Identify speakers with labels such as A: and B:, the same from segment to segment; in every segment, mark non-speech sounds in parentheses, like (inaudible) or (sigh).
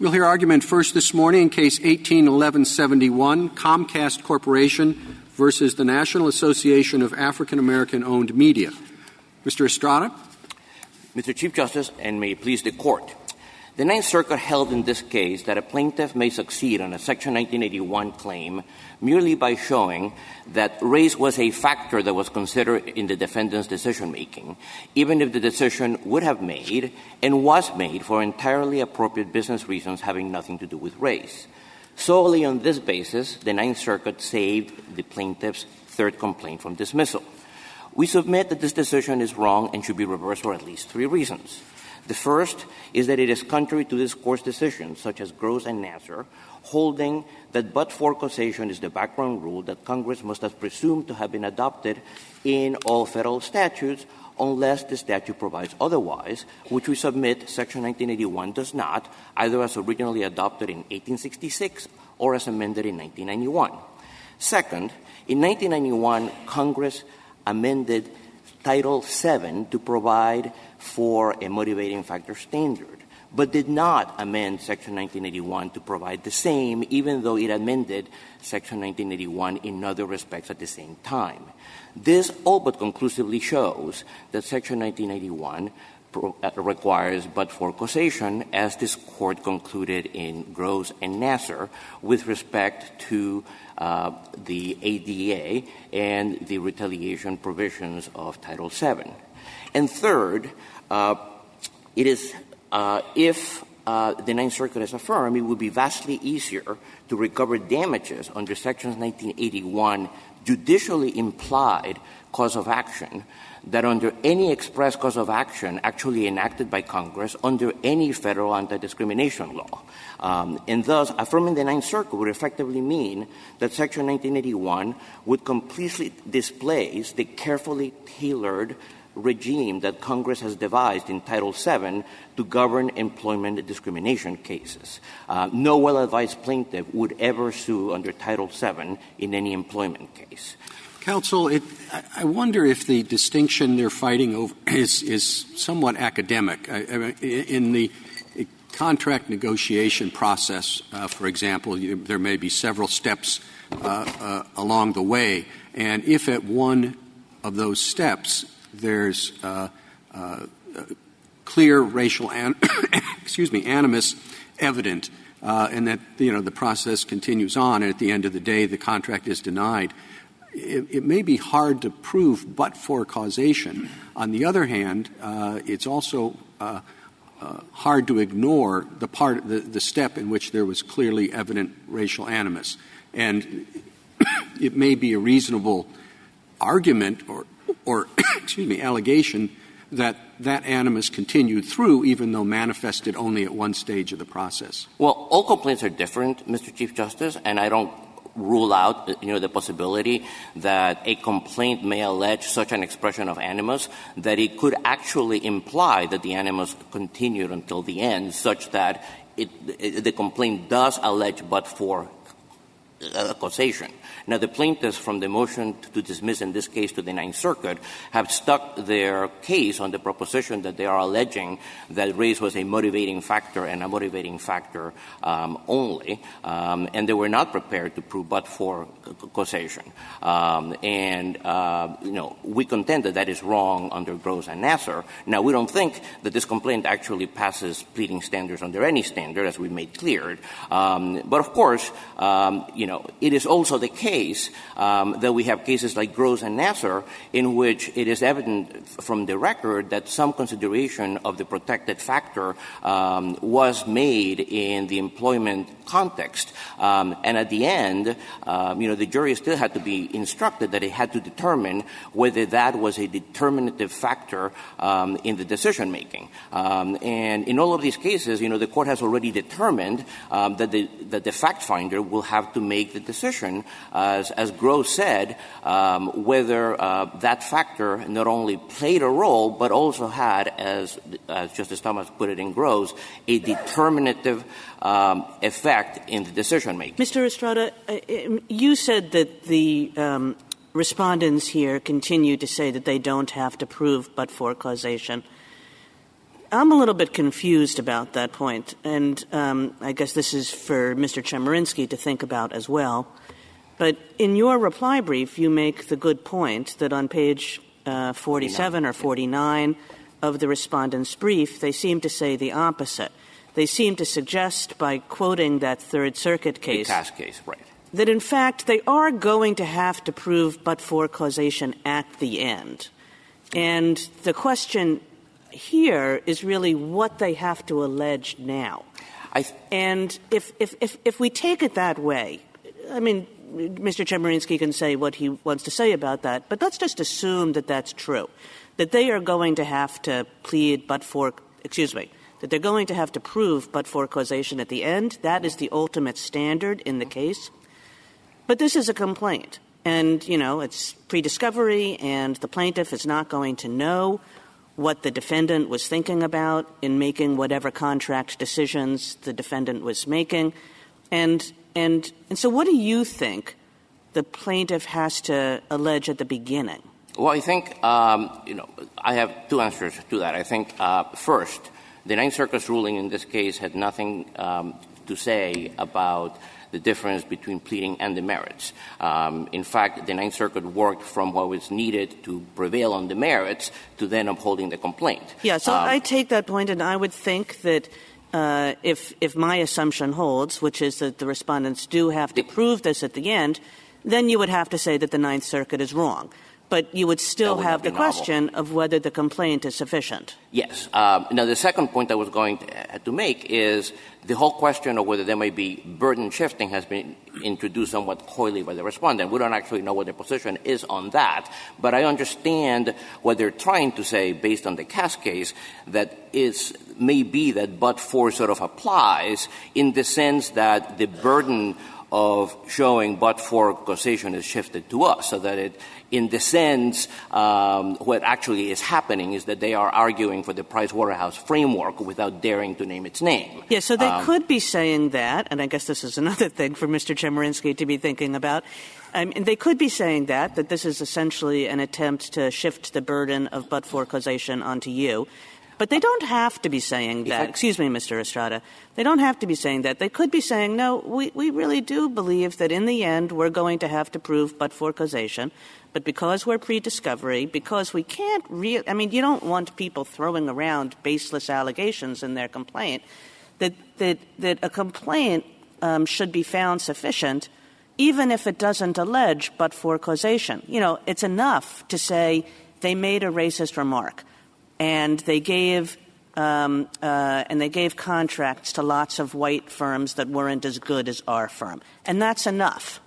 A: We'll hear argument first this morning in Case 181171, Comcast Corporation versus the National Association of African American Owned Media. Mr. Estrada?
B: Mr. Chief Justice, and may it please the Court. The Ninth Circuit held in this case that a plaintiff may succeed on a Section 1981 claim merely by showing that race was a factor that was considered in the defendant's decision making, even if the decision would have made and was made for entirely appropriate business reasons having nothing to do with race. Solely on this basis, the Ninth Circuit saved the plaintiff's third complaint from dismissal. We submit that this decision is wrong and should be reversed for at least three reasons. The first is that it is contrary to this Court's decisions, such as Gross and Nassar, holding that but-for causation is the background rule that Congress must have presumed to have been adopted in all federal statutes unless the statute provides otherwise, which we submit Section 1981 does not, either as originally adopted in 1866 or as amended in 1991. Second, in 1991, Congress amended Title VII to provide for a motivating factor standard, but did not amend Section 1981 to provide the same, even though it amended Section 1981 in other respects at the same time. This all but conclusively shows that Section 1981 uh, requires but-for causation, as this Court concluded in Gross and Nassar, with respect to uh, the ADA and the retaliation provisions of Title VII. And third, uh, it is uh, — if uh, the Ninth Circuit is affirmed, it would be vastly easier to recover damages under Section 1981 judicially implied cause of action that under any express cause of action actually enacted by Congress under any federal anti-discrimination law. Um, and thus, affirming the Ninth Circuit would effectively mean that Section 1981 would completely displace the carefully tailored regime that Congress has devised in Title VII to govern employment discrimination cases. Uh, no well-advised plaintiff would ever sue under Title VII in any employment case.
A: Counsel, I wonder if the distinction they're fighting over (clears throat) is somewhat academic. In the contract negotiation process, uh, for example, there may be several steps uh, along the way. And if at one of those steps there's uh, uh, clear racial (coughs) excuse me, animus evident uh, and that, you know, the process continues on and at the end of the day the contract is denied, it may be hard to prove but-for causation. On the other hand, it's also hard to ignore the part — the step in which there was clearly evident racial animus. And (coughs) it may be a reasonable argument or, (coughs) excuse me, allegation that that animus continued through even though manifested only at one stage of the process.
B: Well, all complaints are different, Mr. Chief Justice, and I don't rule out, you know, the possibility that a complaint may allege such an expression of animus that it could actually imply that the animus continued until the end such that it, the complaint does allege but-for uh, causation. Now, the plaintiffs from the motion to dismiss in this case to the Ninth Circuit have stuck their case on the proposition that they are alleging that race was a motivating factor and a motivating factor um, only, um, and they were not prepared to prove but-for causation. Um, and, uh, you know, we contend that that is wrong under Gross and Nassar. Now, we don't think that this complaint actually passes pleading standards under any standard, as we made clear. But, of course, you know, it is also the case Um, that we have cases like Gross and Nassar, in which it is evident from the record that some consideration of the protected factor um, was made in the employment context. Um, and at the end, you know, the jury still had to be instructed that it had to determine whether that was a determinative factor in the decision-making. And in all of these cases, you know, the Court has already determined that the fact-finder will have to make the decision, as Gross said, um, whether uh, that factor not only played a role, but also had, as Justice Thomas put it in Gross, a determinative um, effect in the decision-making.
C: Mr. Estrada, uh, um, you said that the Respondents here continue to say that they don't have to prove but-for causation. I'm a little bit confused about that point, and um, I guess this is for Mr. Chemerinsky to think about as well. But in your reply brief, you make the good point that on page uh, 47 or 49 of the respondent's brief, they seem to say the opposite. They seem to suggest, by quoting that Third Circuit case,
B: case, right.
C: that in fact they are going to have to prove but for causation at the end. And the question here is really what they have to allege now. And if, if, if, if we take it that way, I mean, Mr. Chemerinsky can say what he wants to say about that, but let's just assume that that's true, that they are going to have to plead but for, excuse me, that they're going to have to prove but for causation at the end. That is the ultimate standard in the case. But this is a complaint, and, you know, it's pre-discovery, and the plaintiff is not going to know what the defendant was thinking about in making whatever contract decisions the defendant was making. And, and, and so what do you think the plaintiff has to allege at the beginning?
B: Well, I think, um, you know, I have two answers to that. I think, uh, first, the Ninth Circuit's ruling in this case had nothing um, to say about the difference between pleading and the merits. Um, in fact, the Ninth Circuit worked from what was needed to prevail on the merits to then upholding the complaint.
C: Yeah, so
B: Um,
C: I take that point, and I would think that Uh, if, if my assumption holds, which is that the respondents do have to prove this at the end, then you would have to say that the Ninth Circuit is wrong. But you would still have the question of whether the complaint is sufficient.
B: Yes. Um, now, the second point I was going to, uh, to make is the whole question of whether there may be burden shifting has been introduced somewhat coyly by the respondent. We don't actually know what their position is on that, but I understand what they're trying to say based on the Cass case that is may be that but for sort of applies in the sense that the burden of showing but for causation is shifted to us, so that it, in the sense, um, what actually is happening is that they are arguing for the Price Waterhouse framework without daring to name its name.
C: Yeah, so they
B: Um,
C: could be saying that, and I guess this is (laughs) another thing for Mr. Chemerinsky to be thinking about. Um, and they could be saying that, that this is essentially an attempt to shift the burden of but for causation onto you. But they don't have to be saying that. Excuse me, Mr. Estrada. They don't have to be saying that. They could be saying, no, we, we really do believe that in the end we're going to have to prove but for causation. But because we're pre-discovery, because we can't really, I mean, you don't want people throwing around baseless allegations in their complaint, that, that, that a complaint um, should be found sufficient even if it doesn't allege but for causation. You know, it's enough to say they made a racist remark and they gave um, uh, and they gave contracts to lots of white firms that weren't as good as our firm, and that's enough.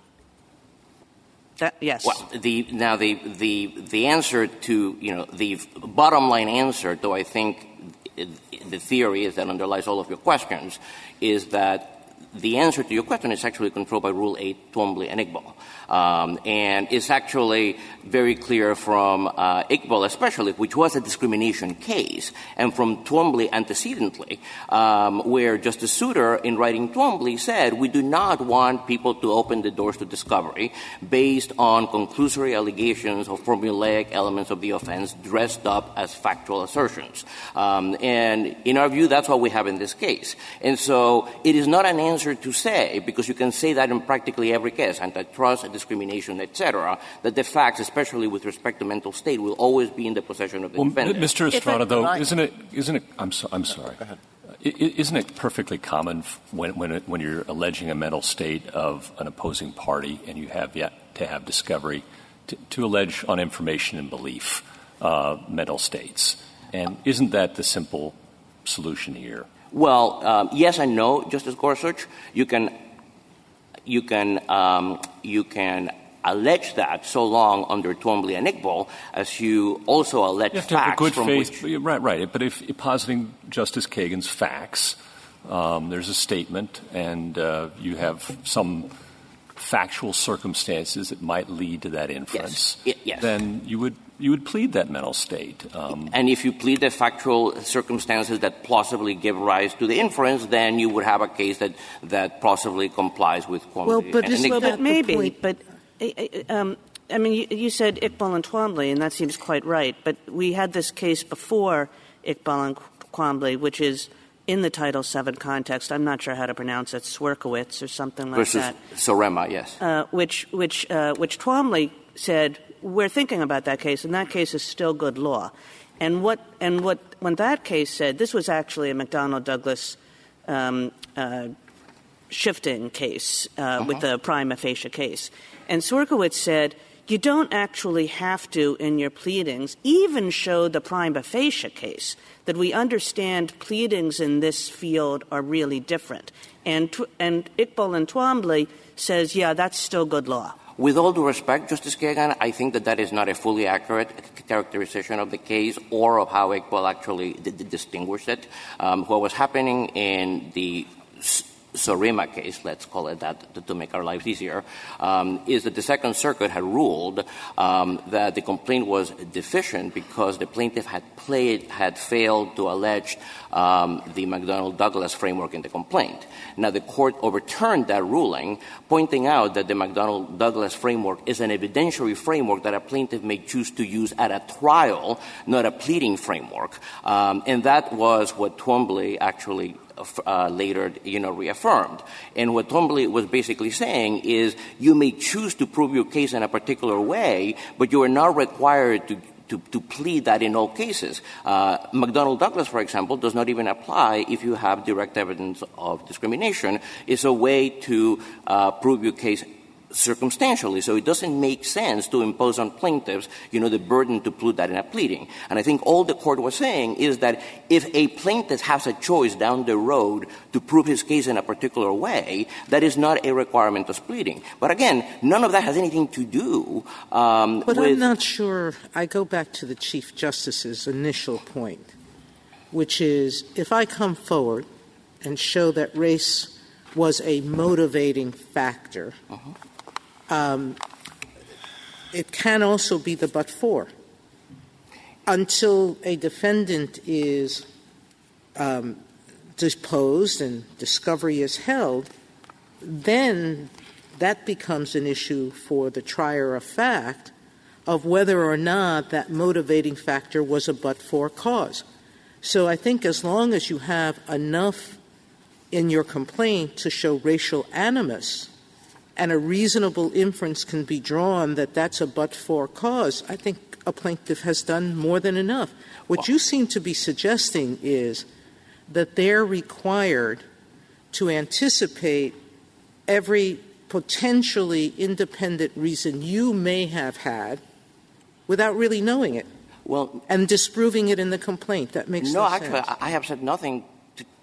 C: Yes.
B: Well, the, now the, the, the answer to, you know, the bottom line answer, though I think the theory is that underlies all of your questions, is that the answer to your question is actually controlled by Rule 8, Twombly and Iqbal. Um, and it's actually very clear from uh, Iqbal especially, which was a discrimination case, and from Twombly antecedently, um, where Justice Souter, in writing Twombly, said, we do not want people to open the doors to discovery based on conclusory allegations or formulaic elements of the offense dressed up as factual assertions. Um, and in our view, that's what we have in this case. And so it is not an answer to say, because you can say that in practically every case, antitrust, discrimination, etc., that the facts, especially with respect to mental state, will always be in the possession of the
D: Well,
B: defendant.
D: Mr. Estrada, though,
C: Right.
D: isn't it, isn't it, I'm, so, I'm sorry. I- i- Isn't it perfectly common when, when, it, when you're alleging a mental state of an opposing party and you have yet to have discovery to, to allege on information and belief uh, mental states? And isn't that the simple solution here?
B: Well, um, yes and no, Justice Gorsuch. You can, you can, um, you can allege that so long under Twombly and Iqbal as you also allege
D: You have to have a
B: facts
D: good
B: from
D: faith,
B: which
D: right, right. But if, if positing Justice Kagan's facts, um, there's a statement, and uh, you have some factual circumstances that might lead to that inference.
B: Y- yes.
D: Then you would you would plead that mental state. Um,
B: And if you plead the factual circumstances that plausibly give rise to the inference, then you would have a case that, that plausibly complies with Twombly
E: Well, but
B: and
E: isn't
C: Well, but maybe,
E: point?
C: but uh, um, I mean, you, you said Iqbal and Twombly, and that seems quite right. But we had this case before Iqbal and Twombly, which is in the Title VII context. I'm not sure how to pronounce it, Swierkiewicz or something like
B: Versus
C: that.
B: Sorema, yes.
C: Uh, which which uh, which Twombly said we're thinking about that case, and that case is still good law. And what and what when that case said this was actually a McDonnell Douglas um, uh, shifting case uh, with the prima facie case, and Swierkiewicz said you don't actually have to in your pleadings even show the prima facie case that we understand pleadings in this field are really different. And and Iqbal and Twombly says yeah that's still good law.
B: With all due respect, Justice Kagan, I think that that is not a fully accurate characterization of the case or of how Iqbal actually distinguished it. Um, what was happening in the Sorema case, let's call it that to, make our lives easier, um, is that the Second Circuit had ruled um, that the complaint was deficient because the plaintiff had played, had failed to allege um, the McDonnell Douglas framework in the complaint. Now, the court overturned that ruling, pointing out that the McDonnell Douglas framework is an evidentiary framework that a plaintiff may choose to use at a trial, not a pleading framework. And that was what Twombly actually uh, later, you know, reaffirmed. And what Twombly was basically saying is you may choose to prove your case in a particular way, but you are not required to to, to plead that in all cases. Uh, McDonnell Douglas, for example, does not even apply if you have direct evidence of discrimination. It's a way to uh, prove your case circumstantially. So it doesn't make sense to impose on plaintiffs, you know, the burden to put that in a pleading. And I think all the court was saying is that if a plaintiff has a choice down the road to prove his case in a particular way, that is not a requirement of pleading. But again, none of that has anything to do um,
E: But I'm not sure. I go back to the Chief Justice's initial point, which is if I come forward and show that race was a motivating factor, um, it can also be the but for. Until a defendant is um, deposed and discovery is held, then that becomes an issue for the trier of fact of whether or not that motivating factor was a but for cause. So I think as long as you have enough in your complaint to show racial animus and a reasonable inference can be drawn that that's a but for cause, I think a plaintiff has done more than enough. What you seem to be suggesting is that they're required to anticipate every potentially independent reason you may have had without really knowing it
B: well,
E: and disproving it in the complaint. That makes no, sense.
B: no actually,
E: sense.
B: I have said nothing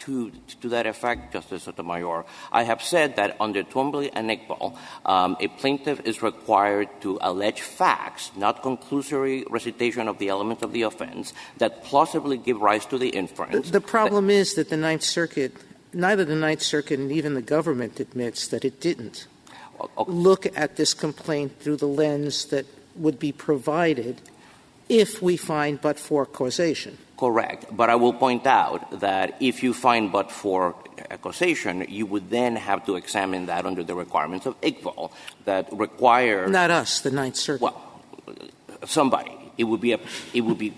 B: to, to, that effect, Justice Sotomayor. I have said that under Twombly and Iqbal, um, a plaintiff is required to allege facts, not conclusory recitation of the elements of the offense, that plausibly give rise to the inference.
E: The, problem is that the Ninth Circuit, neither the Ninth Circuit and even the government admits that it didn't okay. look at this complaint through the lens that would be provided if we find but for causation.
B: Correct. But I will point out that if you find but for causation, you would then have to examine that under the requirements of Iqbal that require.
E: Not us, the Ninth Circuit.
B: Well, somebody. It would be a, it would be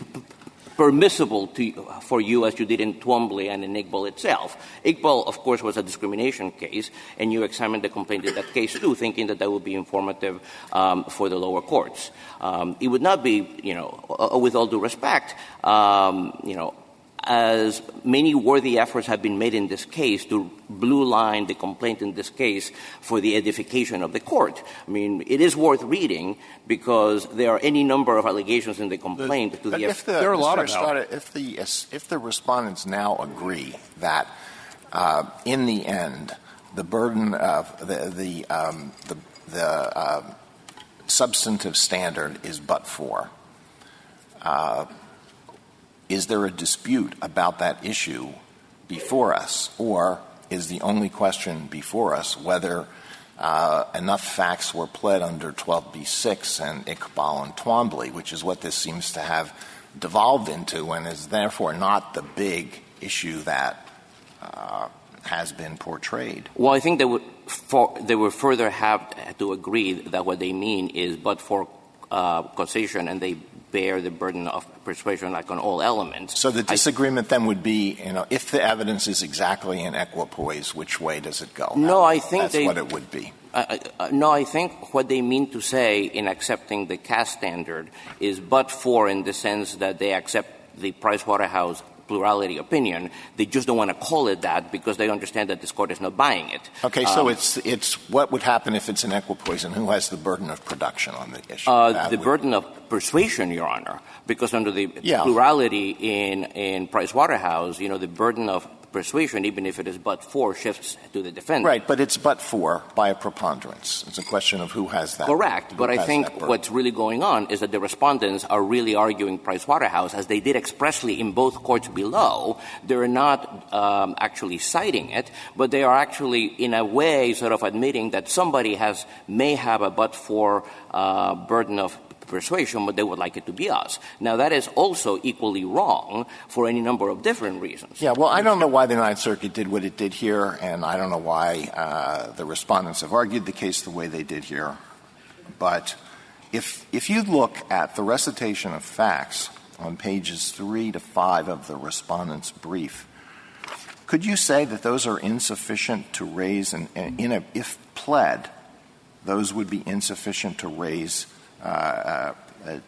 B: permissible to, for you as you did in Twombly and in Iqbal itself. Iqbal, of course, was a discrimination case, and you examined the complaint in that case too, thinking that that would be informative um, for the lower courts. Um, it would not be, you know, uh, with all due respect, um, you know, as many worthy efforts have been made in this case to blue line the complaint in this case for the edification of the court. I mean, it is worth reading because there are any number of allegations in the complaint.
F: To the if the, there are a lot of Estrada, if the if the respondents now agree that uh, in the end the burden of the the um, the, the uh, substantive standard is but for. Is there a dispute about that issue before us, or is the only question before us whether uh, enough facts were pled under 12b6 and Iqbal and Twombly, which is what this seems to have devolved into, and is therefore not the big issue that uh, has been portrayed.
B: Well, I think they would, for, they would further have to agree that what they mean is but for uh, causation, and they bear the burden of persuasion like on all elements.
F: So the disagreement then would be, you know, if the evidence is exactly in equipoise, which way does it go?
B: No, I think
F: that's
B: they,
F: what it would be.
B: Uh, uh, no, I think what they mean to say in accepting the Cass standard is but for in the sense that they accept the Price Waterhouse plurality opinion. They just don't want to call it that because they understand that this court is not buying it.
F: Okay, so um, it's it's what would happen if it's an equipoise, and who has the burden of production on the issue? Uh,
B: the burden of persuasion, Your Honor, because under the yeah. plurality in in Price Waterhouse, you know, the burden of persuasion, even if it is but for, shifts to the defendant.
F: Right, but it's but for by a preponderance. It's a question of who has that.
B: Correct, but I think what's really going on is that the respondents are really arguing Price Waterhouse, as they did expressly in both courts below. They're not um, actually citing it, but they are actually, in a way, sort of admitting that somebody has may have a but for uh, burden of persuasion, but they would like it to be us. Now, that is also equally wrong for any number of different reasons.
F: Yeah, well, I don't know why the Ninth Circuit did what it did here, and I don't know why uh, the respondents have argued the case the way they did here. But if, if you look at the recitation of facts on pages three to five of the respondent's brief, could you say that those are insufficient to raise, and in a, if pled, those would be insufficient to raise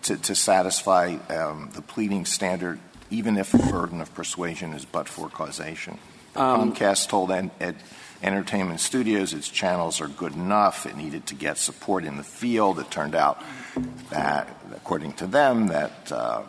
F: to, to, satisfy um, the pleading standard, even if the burden of persuasion is but for causation. Um, Comcast told Entertainment Studios its channels are good enough. It needed to get support in the field. It turned out that, according to them, that, uh,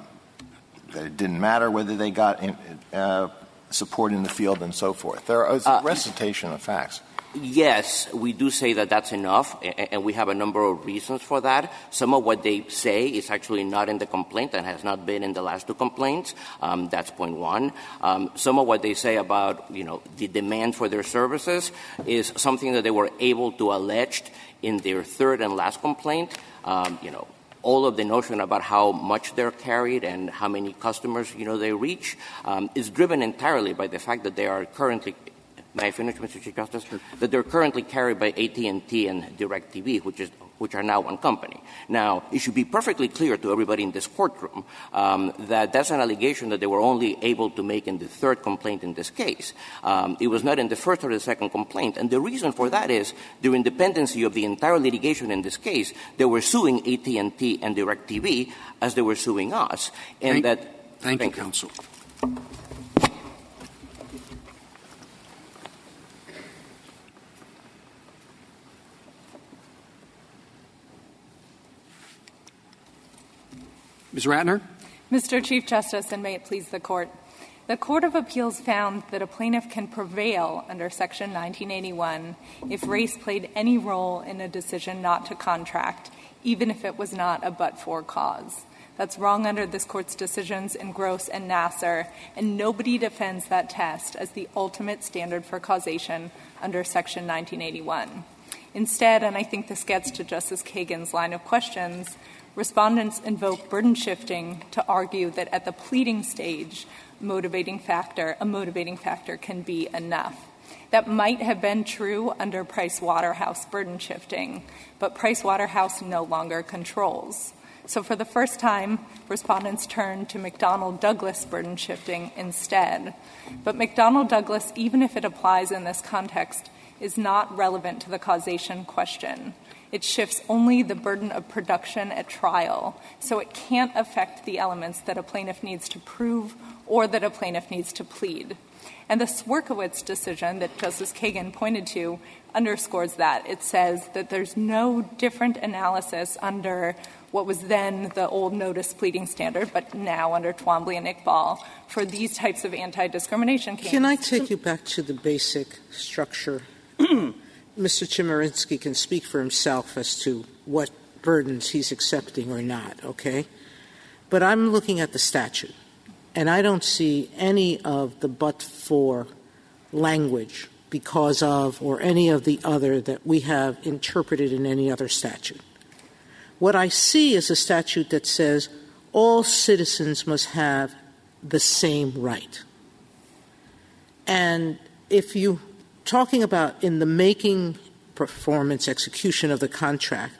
F: that it didn't matter whether they got in, uh, support in the field and so forth. There is a uh, recitation of facts.
B: Yes, we do say that that's enough, and we have a number of reasons for that. Some of what they say is actually not in the complaint and has not been in the last two complaints. Um, that's point one. Um, some of what they say about, you know, the demand for their services is something that they were able to allege in their third and last complaint. Um, you know, all of the notion about how much they're carried and how many customers you know they reach is driven entirely by the fact that they are currently May I finish, Mr. Chief Justice? That they're currently carried by AT&T and DirecTV, which is which are now one company. Now, it should be perfectly clear to everybody in this courtroom um, that that's an allegation that they were only able to make in the third complaint in this case. Um, it was not in the first or the second complaint. And the reason for that is during dependency of the entire litigation in this case, they were suing AT&T and DirecTV as they were suing us.
A: And thank, that – Thank, thank you, counsel. Ms. Ratner?
G: Mr. Chief Justice, and may it please the Court. The Court of Appeals found that a plaintiff can prevail under Section 1981 if race played any role in a decision not to contract, even if it was not a but-for cause. That's wrong under this Court's decisions in Gross and Nassar, and nobody defends that test as the ultimate standard for causation under Section 1981. Instead, and I think this gets to Justice Kagan's line of questions, respondents invoke burden shifting to argue that at the pleading stage, motivating factor, a motivating factor can be enough. That might have been true under Price Waterhouse burden shifting, but Price Waterhouse no longer controls. So for the first time, respondents turn to McDonnell Douglas burden shifting instead. But McDonnell Douglas, even if it applies in this context, is not relevant to the causation question. It shifts only the burden of production at trial, so it can't affect the elements that a plaintiff needs to prove or that a plaintiff needs to plead. And the Swierkiewicz decision that Justice Kagan pointed to underscores that. It says that there's no different analysis under what was then the old notice pleading standard, but now under Twombly and Iqbal for these types of anti-discrimination cases.
E: Can I take you back to the basic structure (clears throat) Mr. Chemerinsky can speak for himself as to what burdens he's accepting or not, okay? But I'm looking at the statute, and I don't see any of the but for language because of or any of the other that we have interpreted in any other statute. What I see is a statute that says all citizens must have the same right. And if you talking about in the making performance execution of the contract,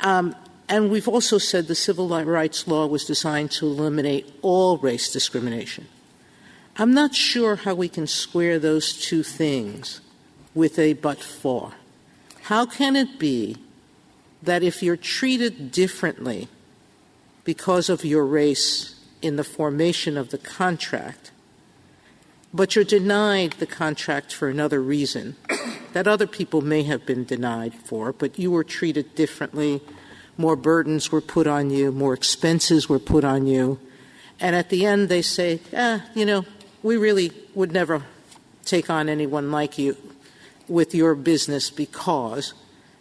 E: um, and we've also said the civil rights law was designed to eliminate all race discrimination. I'm not sure how we can square those two things with a but for. How can it be that if you're treated differently because of your race in the formation of the contract, but you're denied the contract for another reason that other people may have been denied for, but you were treated differently, more burdens were put on you, more expenses were put on you, and at the end they say, ah, you know, we really would never take on anyone like you with your business because,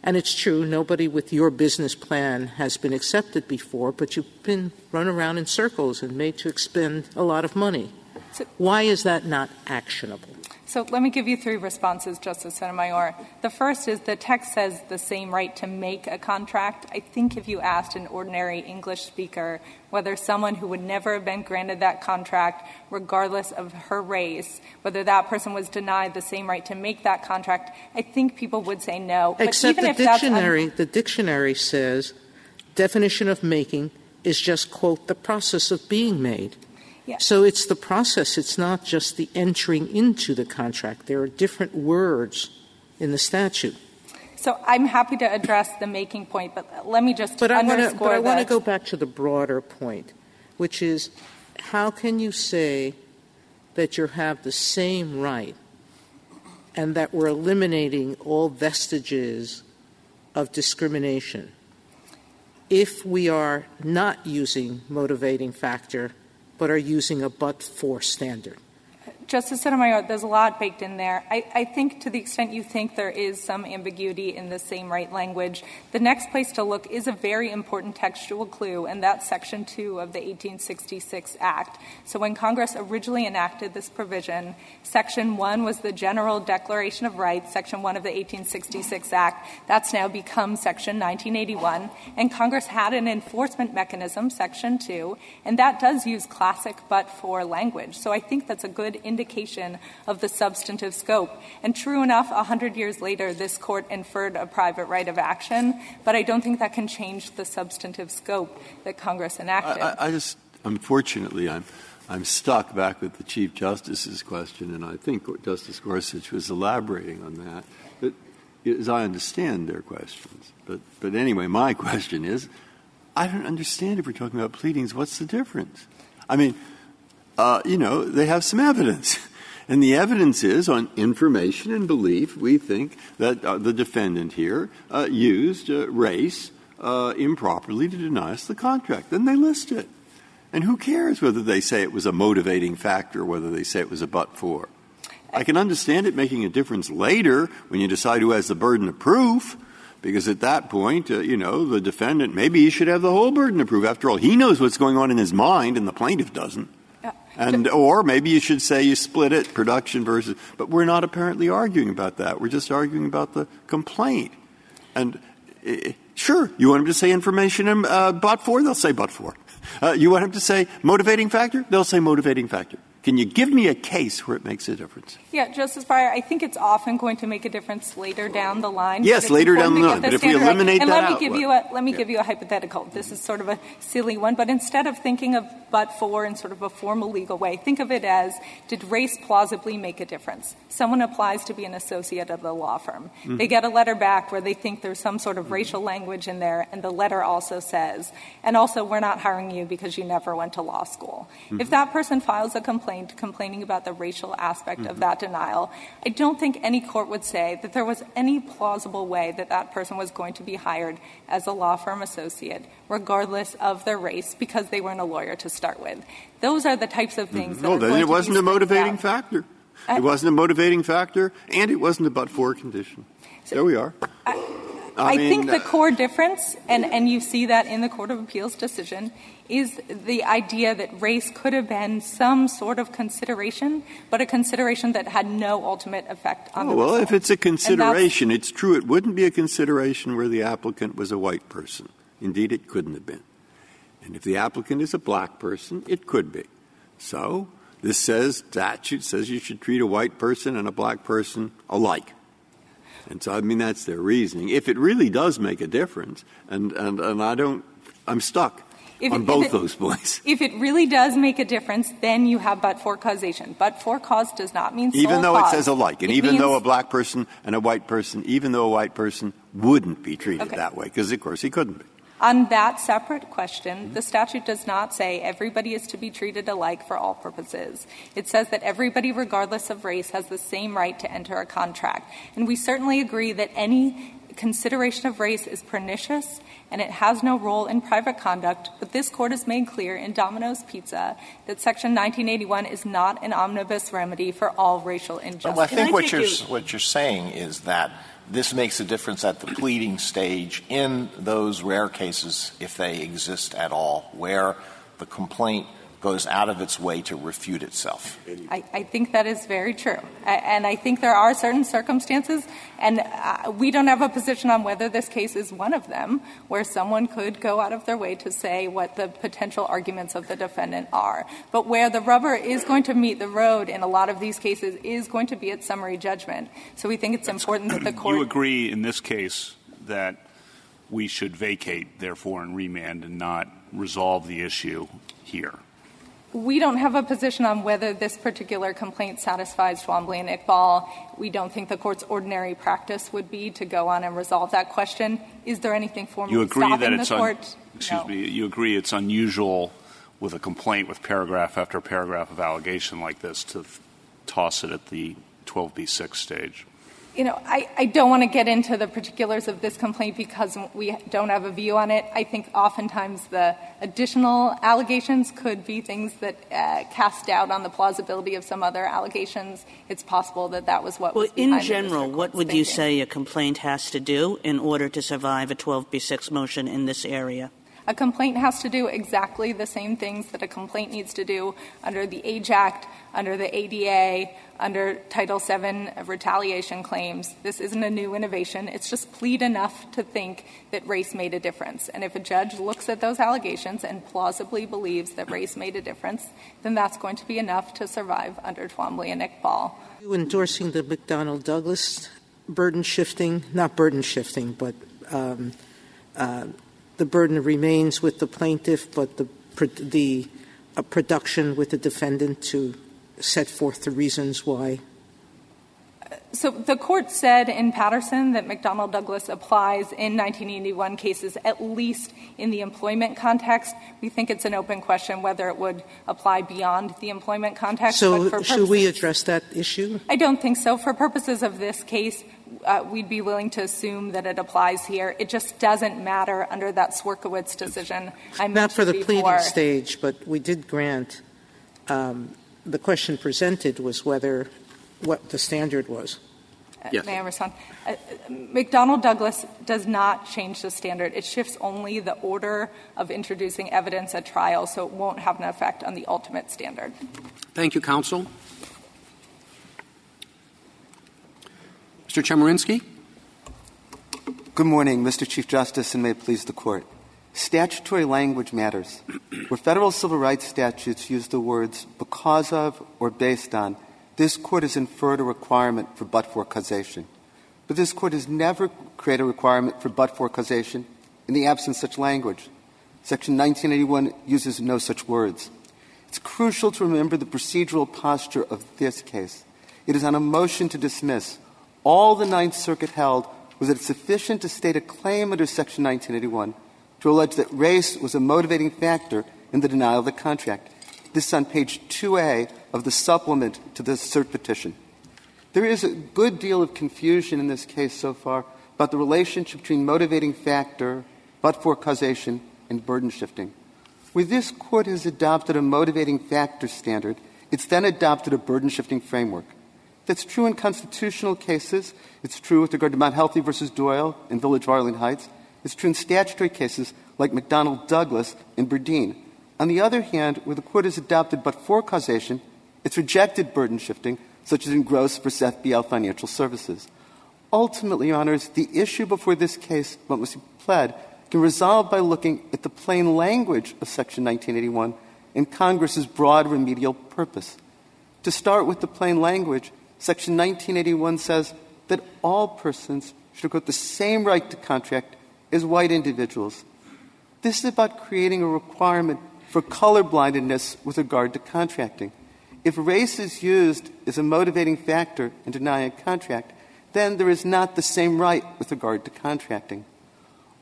E: and it's true, nobody with your business plan has been accepted before, but you've been run around in circles and made to expend a lot of money. So, Why is that not actionable?
G: So let me give you three responses, Justice Sotomayor. The first is the text says the same right to make a contract. I think if you asked an ordinary English speaker whether someone who would never have been granted that contract, regardless of her race, whether that person was denied the same right to make that contract, I think people would say no.
E: Except the dictionary, the dictionary says definition of making is just, quote, the process of being made. So it's the process, it's not just the entering into the contract. There are different words in the statute.
G: So I'm happy to address the making point, but let me just
E: but
G: underscore
E: I wanna, But I want to go back to the broader point, which is how can you say that you have the same right and that we're eliminating all vestiges of discrimination if we are not using motivating factor but are using a but-for standard.
G: Justice Sotomayor, there's a lot baked in there. I, I, think to the extent you think there is some ambiguity in the same right language, the next place to look is a very important textual clue, and that's Section 2 of the 1866 Act. So when Congress originally enacted this provision, Section 1 was the General Declaration of Rights, Section 1 of the 1866 Act. That's now become Section 1981. And Congress had an enforcement mechanism, Section 2, and that does use classic but for language. So I think that's a good indication of the substantive scope. And true enough, a hundred years later, this court inferred a private right of action, but I don't think that can change the substantive scope that Congress enacted.
H: I, just, unfortunately, I'm. I'm stuck back with the Chief Justice's question, and I think Justice Gorsuch was elaborating on that. But as I understand their questions, but anyway, my question is, I don't understand if we're talking about pleadings. What's the difference? I mean, you know, they have some evidence. (laughs) And the evidence is on information and belief, we think that uh, the defendant here uh, used uh, race uh, improperly to deny us the contract. Then they list it. And who cares whether they say it was a motivating factor or whether they say it was a but for? I can understand it making a difference later when you decide who has the burden of proof. Because at that point, uh, you know, the defendant, maybe he should have the whole burden of proof. After all, he knows what's going on in his mind and the plaintiff doesn't. And or maybe you should say you split it, production versus. But we're not apparently arguing about that. We're just arguing about the complaint. And sure, you want them to say information and uh, but for, they'll say but for. Uh, you want them to say motivating factor, they'll say motivating factor. Can you give me a case where it makes a difference?
G: Yeah, Justice Breyer, I think it's often going to make a difference later down the line.
H: Yes, later down the line. But if we eliminate
G: and
H: that
G: let me
H: out,
G: give you a let me yeah. give you a hypothetical. This is sort of a silly one, but instead of thinking of but for in sort of a formal legal way, think of it as did race plausibly make a difference? Someone applies to be an associate of the law firm. Mm-hmm. They get a letter back where they think there's some sort of mm-hmm. racial language in there, and the letter also says, and also we're not hiring you because you never went to law school. Mm-hmm. If that person files a complaint complaining about the racial aspect mm-hmm. of that denial, I don't think any court would say that there was any plausible way that that person was going to be hired as a law firm associate, regardless of their race, because they weren't a lawyer to start with. Those are the types of things mm-hmm. that
H: no, then it wasn't a motivating factor. Uh, it wasn't a motivating factor, and it wasn't a but-for condition. So there we are.
G: I, I, I mean, think the uh, core difference, and, and you see that in the Court of Appeals decision, is the idea that race could have been some sort of consideration, but a consideration that had no ultimate effect on
H: oh,
G: the
H: Well,
G: result.
H: if it's a consideration, it's true it wouldn't be a consideration where the applicant was a white person. Indeed, it couldn't have been. And if the applicant is a black person, it could be. So this says statute says you should treat a white person and a black person alike. And so, I mean, that's their reasoning. If it really does make a difference, and, and, and I don't, I'm stuck
G: If
H: on
G: it-
H: both
G: it-
H: those points.
G: If it really does make a difference, then you have but-for causation. But-for cause does not mean
H: Even though it says alike, and
G: It
H: even though a black person and a white person, even though a white person wouldn't be treated
G: Okay.
H: that way, because of course he couldn't be.
G: On that separate question, the statute does not say everybody is to be treated alike for all purposes. It says that everybody, regardless of race, has the same right to enter a contract. And we certainly agree that any consideration of race is pernicious and it has no role in private conduct, but this Court has made clear in Domino's Pizza that Section 1981 is not an omnibus remedy for all racial injustice.
F: Well, I
C: Can I
F: think what
C: take
F: you're,
C: you-
F: what you're saying is that this makes a difference at the pleading stage in those rare cases, if they exist at all, where the complaint goes out of its way to refute itself.
G: I, I think that is very true. And I think there are certain circumstances, and uh, we don't have a position on whether this case is one of them, where someone could go out of their way to say what the potential arguments of the defendant are. But where the rubber is going to meet the road in a lot of these cases is going to be at summary judgment. So we think it's important that the (clears throat) court.
I: You agree in this case that we should vacate, therefore, and remand and not resolve the issue here?
G: We don't have a position on whether this particular complaint satisfies Twombly and Iqbal. We don't think the court's ordinary practice would be to go on and resolve that question. Is there anything formally
I: You agree
G: stopping
I: that
G: the court?
I: excuse
G: No.
I: me, you agree it's unusual with a complaint with paragraph after paragraph of allegation like this to toss it at the 12b6 stage?
G: You know, I, I don't want to get into the particulars of this complaint because we don't have a view on it. I think oftentimes the additional allegations could be things that uh, cast doubt on the plausibility of some other allegations. It's possible that that was what
C: Well,
G: was behind
C: in general, what would you say a complaint has to do in order to survive a 12b6 motion in this area?
G: A complaint has to do exactly the same things that a complaint needs to do under the Age Act, under the ADA, under Title VII of retaliation claims. This isn't a new innovation. It's just plead enough to think that race made a difference. And if a judge looks at those allegations and plausibly believes that race made a difference, then that's going to be enough to survive under Twombly and Iqbal.
E: You endorsing the McDonnell Douglas burden shifting, not burden shifting, but um, uh, the burden remains with the plaintiff, but the, the uh, production with the defendant to set forth the reasons why.
G: So the court said in Patterson that McDonnell Douglas applies in 1981 cases, at least in the employment context. We think it's an open question whether it would apply beyond the employment context.
E: So should we address that issue?
G: I don't think so. For purposes of this case, uh, we'd be willing to assume that it applies here. It just doesn't matter under that Swierkiewicz decision. I
E: Not for the
G: mentioned
E: pleading stage, but we did grant, um, the question presented was whether, what the standard was.
A: Yes.
G: May I respond? Uh, McDonnell Douglas does not change the standard. It shifts only the order of introducing evidence at trial, so it won't have an effect on the ultimate standard.
A: Thank you, counsel. Mr. Chemerinsky?
J: Good morning, Mr. Chief Justice, and may it please the Court. Statutory language matters. Where federal civil rights statutes use the words because of or based on, this Court has inferred a requirement for but-for causation. But this Court has never created a requirement for but-for causation in the absence of such language. Section 1981 uses no such words. It's crucial to remember the procedural posture of this case. It is on a motion to dismiss. All the Ninth Circuit held was that it's sufficient to state a claim under Section 1981 to allege that race was a motivating factor in the denial of the contract. This is on page 2A of the supplement to the cert petition. There is a good deal of confusion in this case so far about the relationship between motivating factor, but-for causation, and burden shifting. Where this Court has adopted a motivating factor standard, it's then adopted a burden shifting framework. That's true in constitutional cases. It's true with regard to Mount Healthy versus Doyle in Village of Arlington Heights. It's true in statutory cases like McDonnell Douglas and Burdine. On the other hand, where the Court has adopted but for causation, it's rejected burden shifting, such as in Gross versus FBL Financial Services. Ultimately, Your Honors, the issue before this case, what was pled, can resolve by looking at the plain language of Section 1981 and Congress's broad remedial purpose. To start with the plain language, Section 1981 says that all persons should have the same right to contract as white individuals. This is about creating a requirement for colorblindness with regard to contracting. If race is used as a motivating factor in denying a contract, then there is not the same right with regard to contracting.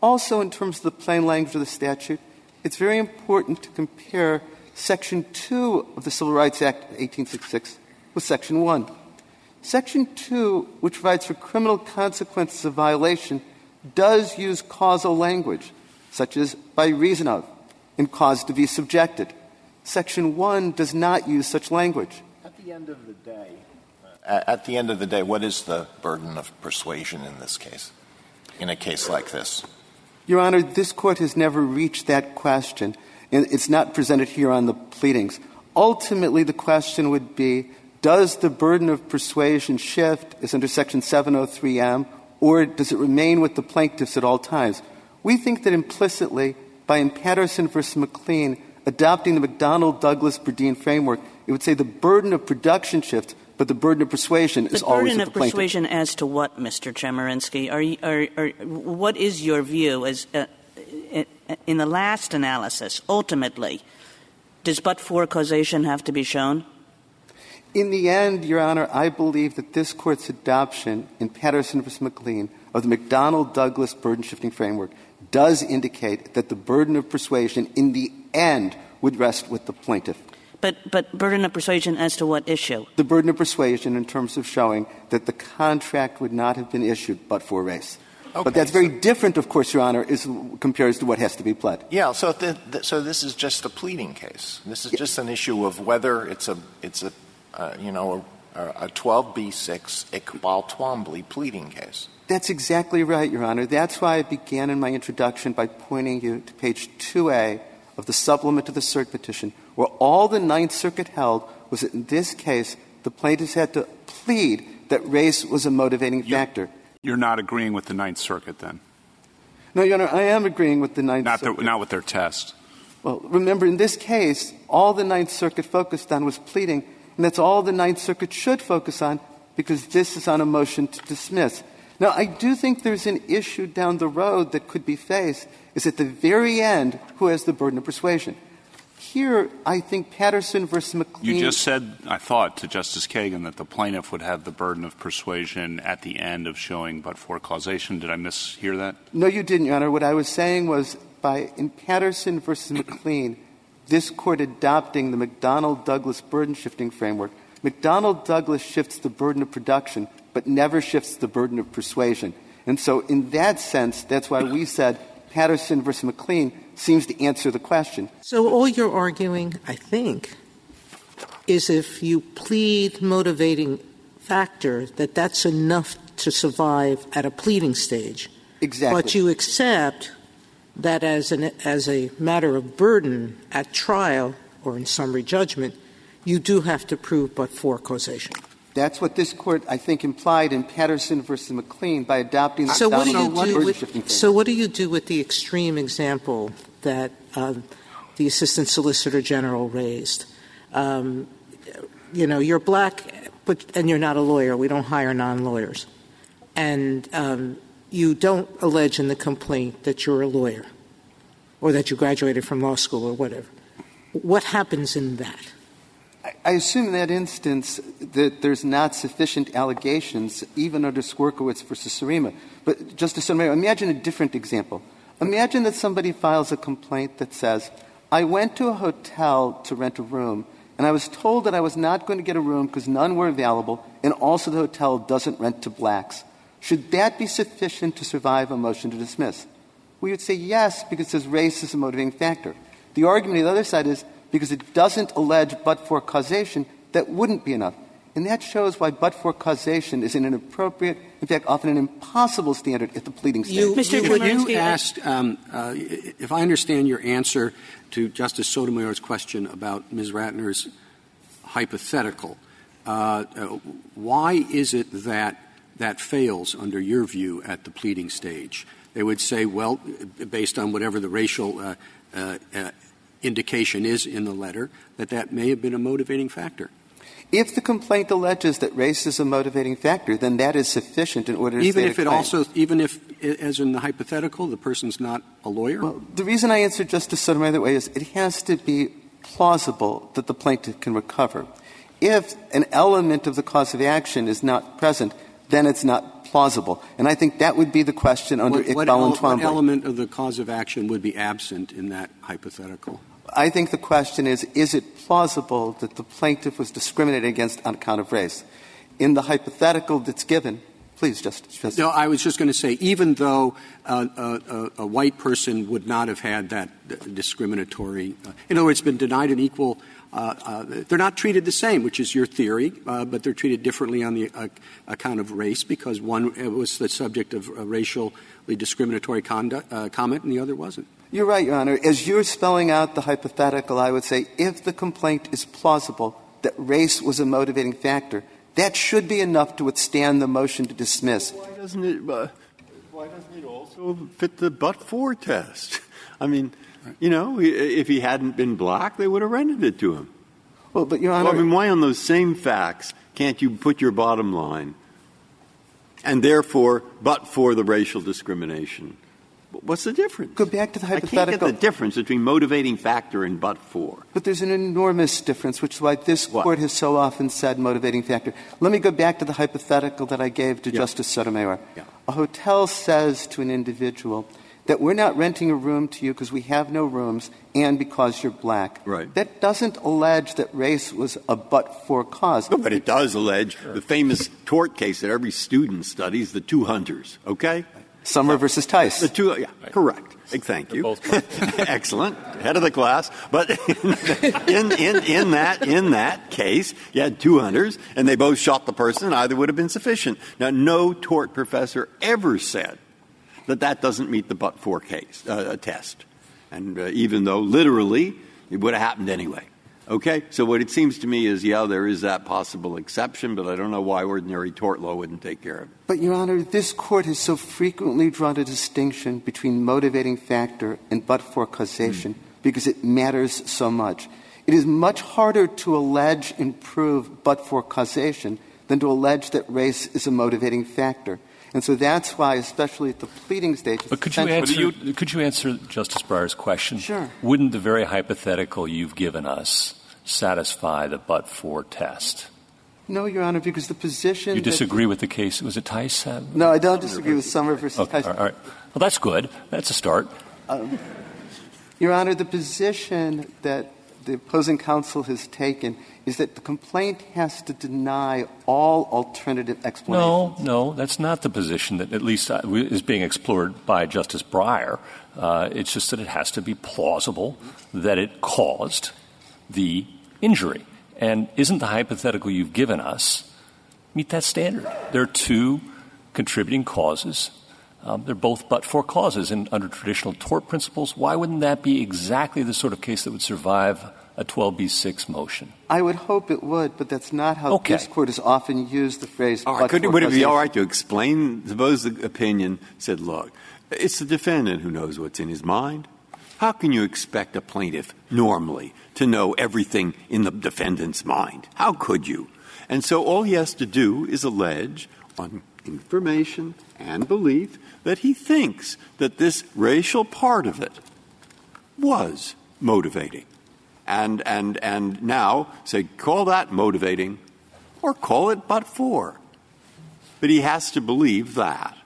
J: Also, in terms of the plain language of the statute, it's very important to compare Section 2 of the Civil Rights Act of 1866 with Section 1. Section 2, which provides for criminal consequences of violation, does use causal language, such as by reason of and cause to be subjected. Section 1 does not use such language.
F: At the end of the day, uh, at the end of the day, what is the burden of persuasion in this case, in a case like this?
J: Your Honor, this court has never reached that question, and it's not presented here on the pleadings. Ultimately, the question would be does the burden of persuasion shift as under Section 703M, or does it remain with the plaintiffs at all times? We think that implicitly, by in Patterson v. McLean adopting the McDonnell Douglas Burdine framework, it would say the burden of production shifts, but the burden of persuasion
C: the
J: is always
C: burden
J: the plaintiff.
C: persuasion as to what, Mr. Chemerinsky? Are, you, are, are what is your view as uh, in the last analysis? Ultimately, does but-for causation have to be shown?
J: In the end, Your Honor, I believe that this Court's adoption in Patterson v. McLean of the McDonnell Douglas burden shifting framework does indicate that the burden of persuasion in the end would rest with the plaintiff.
C: But, but burden of persuasion as to what issue?
J: The burden of persuasion in terms of showing that the contract would not have been issued but for race. Okay, but that's very different, of course, Your Honor, is, compares to what has to be pled.
F: Yeah, so, the, the, so this is just a pleading case. This is just an issue of whether it's a, it's a Uh, you know, a, a 12b6 Iqbal Twombly pleading case.
J: That's exactly right, Your Honor. That's why I began in my introduction by pointing you to page 2A of the supplement to the cert petition, where all the Ninth Circuit held was that in this case, the plaintiffs had to plead that race was a motivating factor.
I: You're not agreeing with the Ninth Circuit, then?
J: No, Your Honor, I am agreeing with the Ninth
I: not
J: Circuit.
I: The, not with their test.
J: Well, remember, in this case, all the Ninth Circuit focused on was pleading, and that's all the Ninth Circuit should focus on because this is on a motion to dismiss. Now, I do think there's an issue down the road that could be faced is at the very end who has the burden of persuasion. Here, I think Patterson versus McLean.
I: You just said, I thought, to Justice Kagan that the plaintiff would have the burden of persuasion at the end of showing but for causation. Did I mishear that?
J: No, you didn't, Your Honor. What I was saying was by in Patterson versus McLean, this court adopting the McDonnell Douglas burden shifting framework, McDonnell Douglas shifts the burden of production, but never shifts the burden of persuasion. And so, in that sense, that's why we said Patterson versus McLean seems to answer the question.
E: So all you're arguing, I think, is if you plead motivating factor, that that's enough to survive at a pleading stage.
J: Exactly.
E: But you accept that as, an, as a matter of burden at trial or in summary judgment, you do have to prove but for causation.
J: That's what this court, I think, implied in Patterson versus McLean by adopting the
E: so what do you
J: do
E: with, So what do you do with the extreme example that um, the Assistant Solicitor General raised? Um, you know, you're black, but and you're not a lawyer. We don't hire non-lawyers, and um, you don't allege in the complaint that you're a lawyer or that you graduated from law school or whatever. What happens in that?
J: I assume in that instance that there's not sufficient allegations, even under Swierkiewicz versus Sorema. But, Justice Sotomayor, imagine a different example. Imagine that somebody files a complaint that says, I went to a hotel to rent a room, and I was told that I was not going to get a room because none were available, and also the hotel doesn't rent to blacks. Should that be sufficient to survive a motion to dismiss? We would say yes, because it says race is a motivating factor. The argument on the other side is because it doesn't allege but for causation, that wouldn't be enough. And that shows why but for causation is an inappropriate, in fact, often an impossible standard at the pleading stage.
C: You, Mr.
A: You, you asked, um, uh, if I understand your answer to Justice Sotomayor's question about Ms. Ratner's hypothetical, uh, uh, why is it that that fails under your view at the pleading stage? They would say, well, based on whatever the racial uh, uh, indication is in the letter that that may have been a motivating factor.
J: If the complaint alleges that race is a motivating factor, then that is sufficient in order to
A: even if
J: a
A: it also even if as in the hypothetical the person's not a lawyer
J: Well, the reason I answered Justice Sotomayor that way is it has to be plausible that the plaintiff can recover. If an element of the cause of action is not present, then it's not plausible. And I think that would be the question under Iqbal and
A: what element of the cause of action would be absent in that hypothetical
J: I think the question is, is it plausible that the plaintiff was discriminated against on account of race? In the hypothetical that's given, please, Justice. Justice.
A: No, I was just going to say, even though uh, uh, a, a white person would not have had that uh, discriminatory, uh, in other words, been denied an equal, uh, uh, they're not treated the same, which is your theory, uh, but they're treated differently on the uh, account of race because one uh, was the subject of a racially discriminatory conduct, uh, comment and the other wasn't.
J: You're right, Your Honor. As you're spelling out the hypothetical, I would say if the complaint is plausible that race was a motivating factor, that should be enough to withstand the motion to dismiss.
H: Why doesn't it, uh, why doesn't it also fit the but-for test? (laughs) I mean, you know, if he hadn't been black, they would have rented it to him.
J: Well, but Your
H: Well,
J: Honor,
H: I mean, why on those same facts can't you put your bottom line? And therefore, but for the racial discrimination. What's the difference?
J: go back to the hypothetical.
H: I can't get the difference between motivating factor and but for.
J: But there's an enormous difference, which is why this
H: What?
J: Court has so often said motivating factor. Let me go back to the hypothetical that I gave to
H: Yeah.
J: Justice Sotomayor.
H: Yeah.
J: A hotel says to an individual that we're not renting a room to you because we have no rooms and because you're black.
H: Right.
J: That doesn't allege that race was a but-for cause.
H: But it does allege the famous tort case that every student studies, the two hunters, okay?
J: Summers versus Tice.
H: The two, yeah, correct. Thank you.
D: both (laughs) (laughs)
H: Excellent. Head of the class. But (laughs) in, in, in, that, in that case, you had two hunters, and they both shot the person, and either would have been sufficient. Now, no tort professor ever said that that doesn't meet the but-for case, uh, test. And uh, even though literally it would have happened anyway. Okay? So what it seems to me is, yeah, there is that possible exception, but I don't know why ordinary tort law wouldn't take care of it.
J: But, Your Honor, this Court has so frequently drawn a distinction between motivating factor and but-for causation hmm. because it matters so much. It is much harder to allege and prove but-for causation than to allege that race is a motivating factor. And so that's why, especially at the pleading stage,
D: But could you
J: essential-
D: answer, could you answer Justice Breyer's question?
J: Sure.
D: Wouldn't the very hypothetical you've given us satisfy the but-for test?
J: No, Your Honor, because the position
D: You disagree with the case? Was it Tice? uh,
J: No, I don't disagree with Summers versus
D: Okay,
J: Tice.
D: all right. Well, that's good. That's a start.
J: Your Honor, the position that the opposing counsel has taken is that the complaint has to deny all alternative explanations.
D: No, no, that's not the position that at least uh, is being explored by Justice Breyer. Uh, it's just that it has to be plausible that it caused the injury. And isn't the hypothetical you've given us meet that standard? There are two contributing causes. Um, they're both but-for causes. And under traditional tort principles, why wouldn't that be exactly the sort of case that would survive a 12b6 motion?
J: I would hope it would, but that's not how
D: Okay.
J: this Court has often used the phrase.
H: All right,
J: but
H: could,
J: for
H: would it be all right to explain? Suppose the opinion said, look, it's the defendant who knows what's in his mind. How can you expect a plaintiff normally to know everything in the defendant's mind? How could you? And so all he has to do is allege on information and belief that he thinks that this racial part of it was motivating. And, and, and now say, call that motivating or call it but for. But he has to believe that.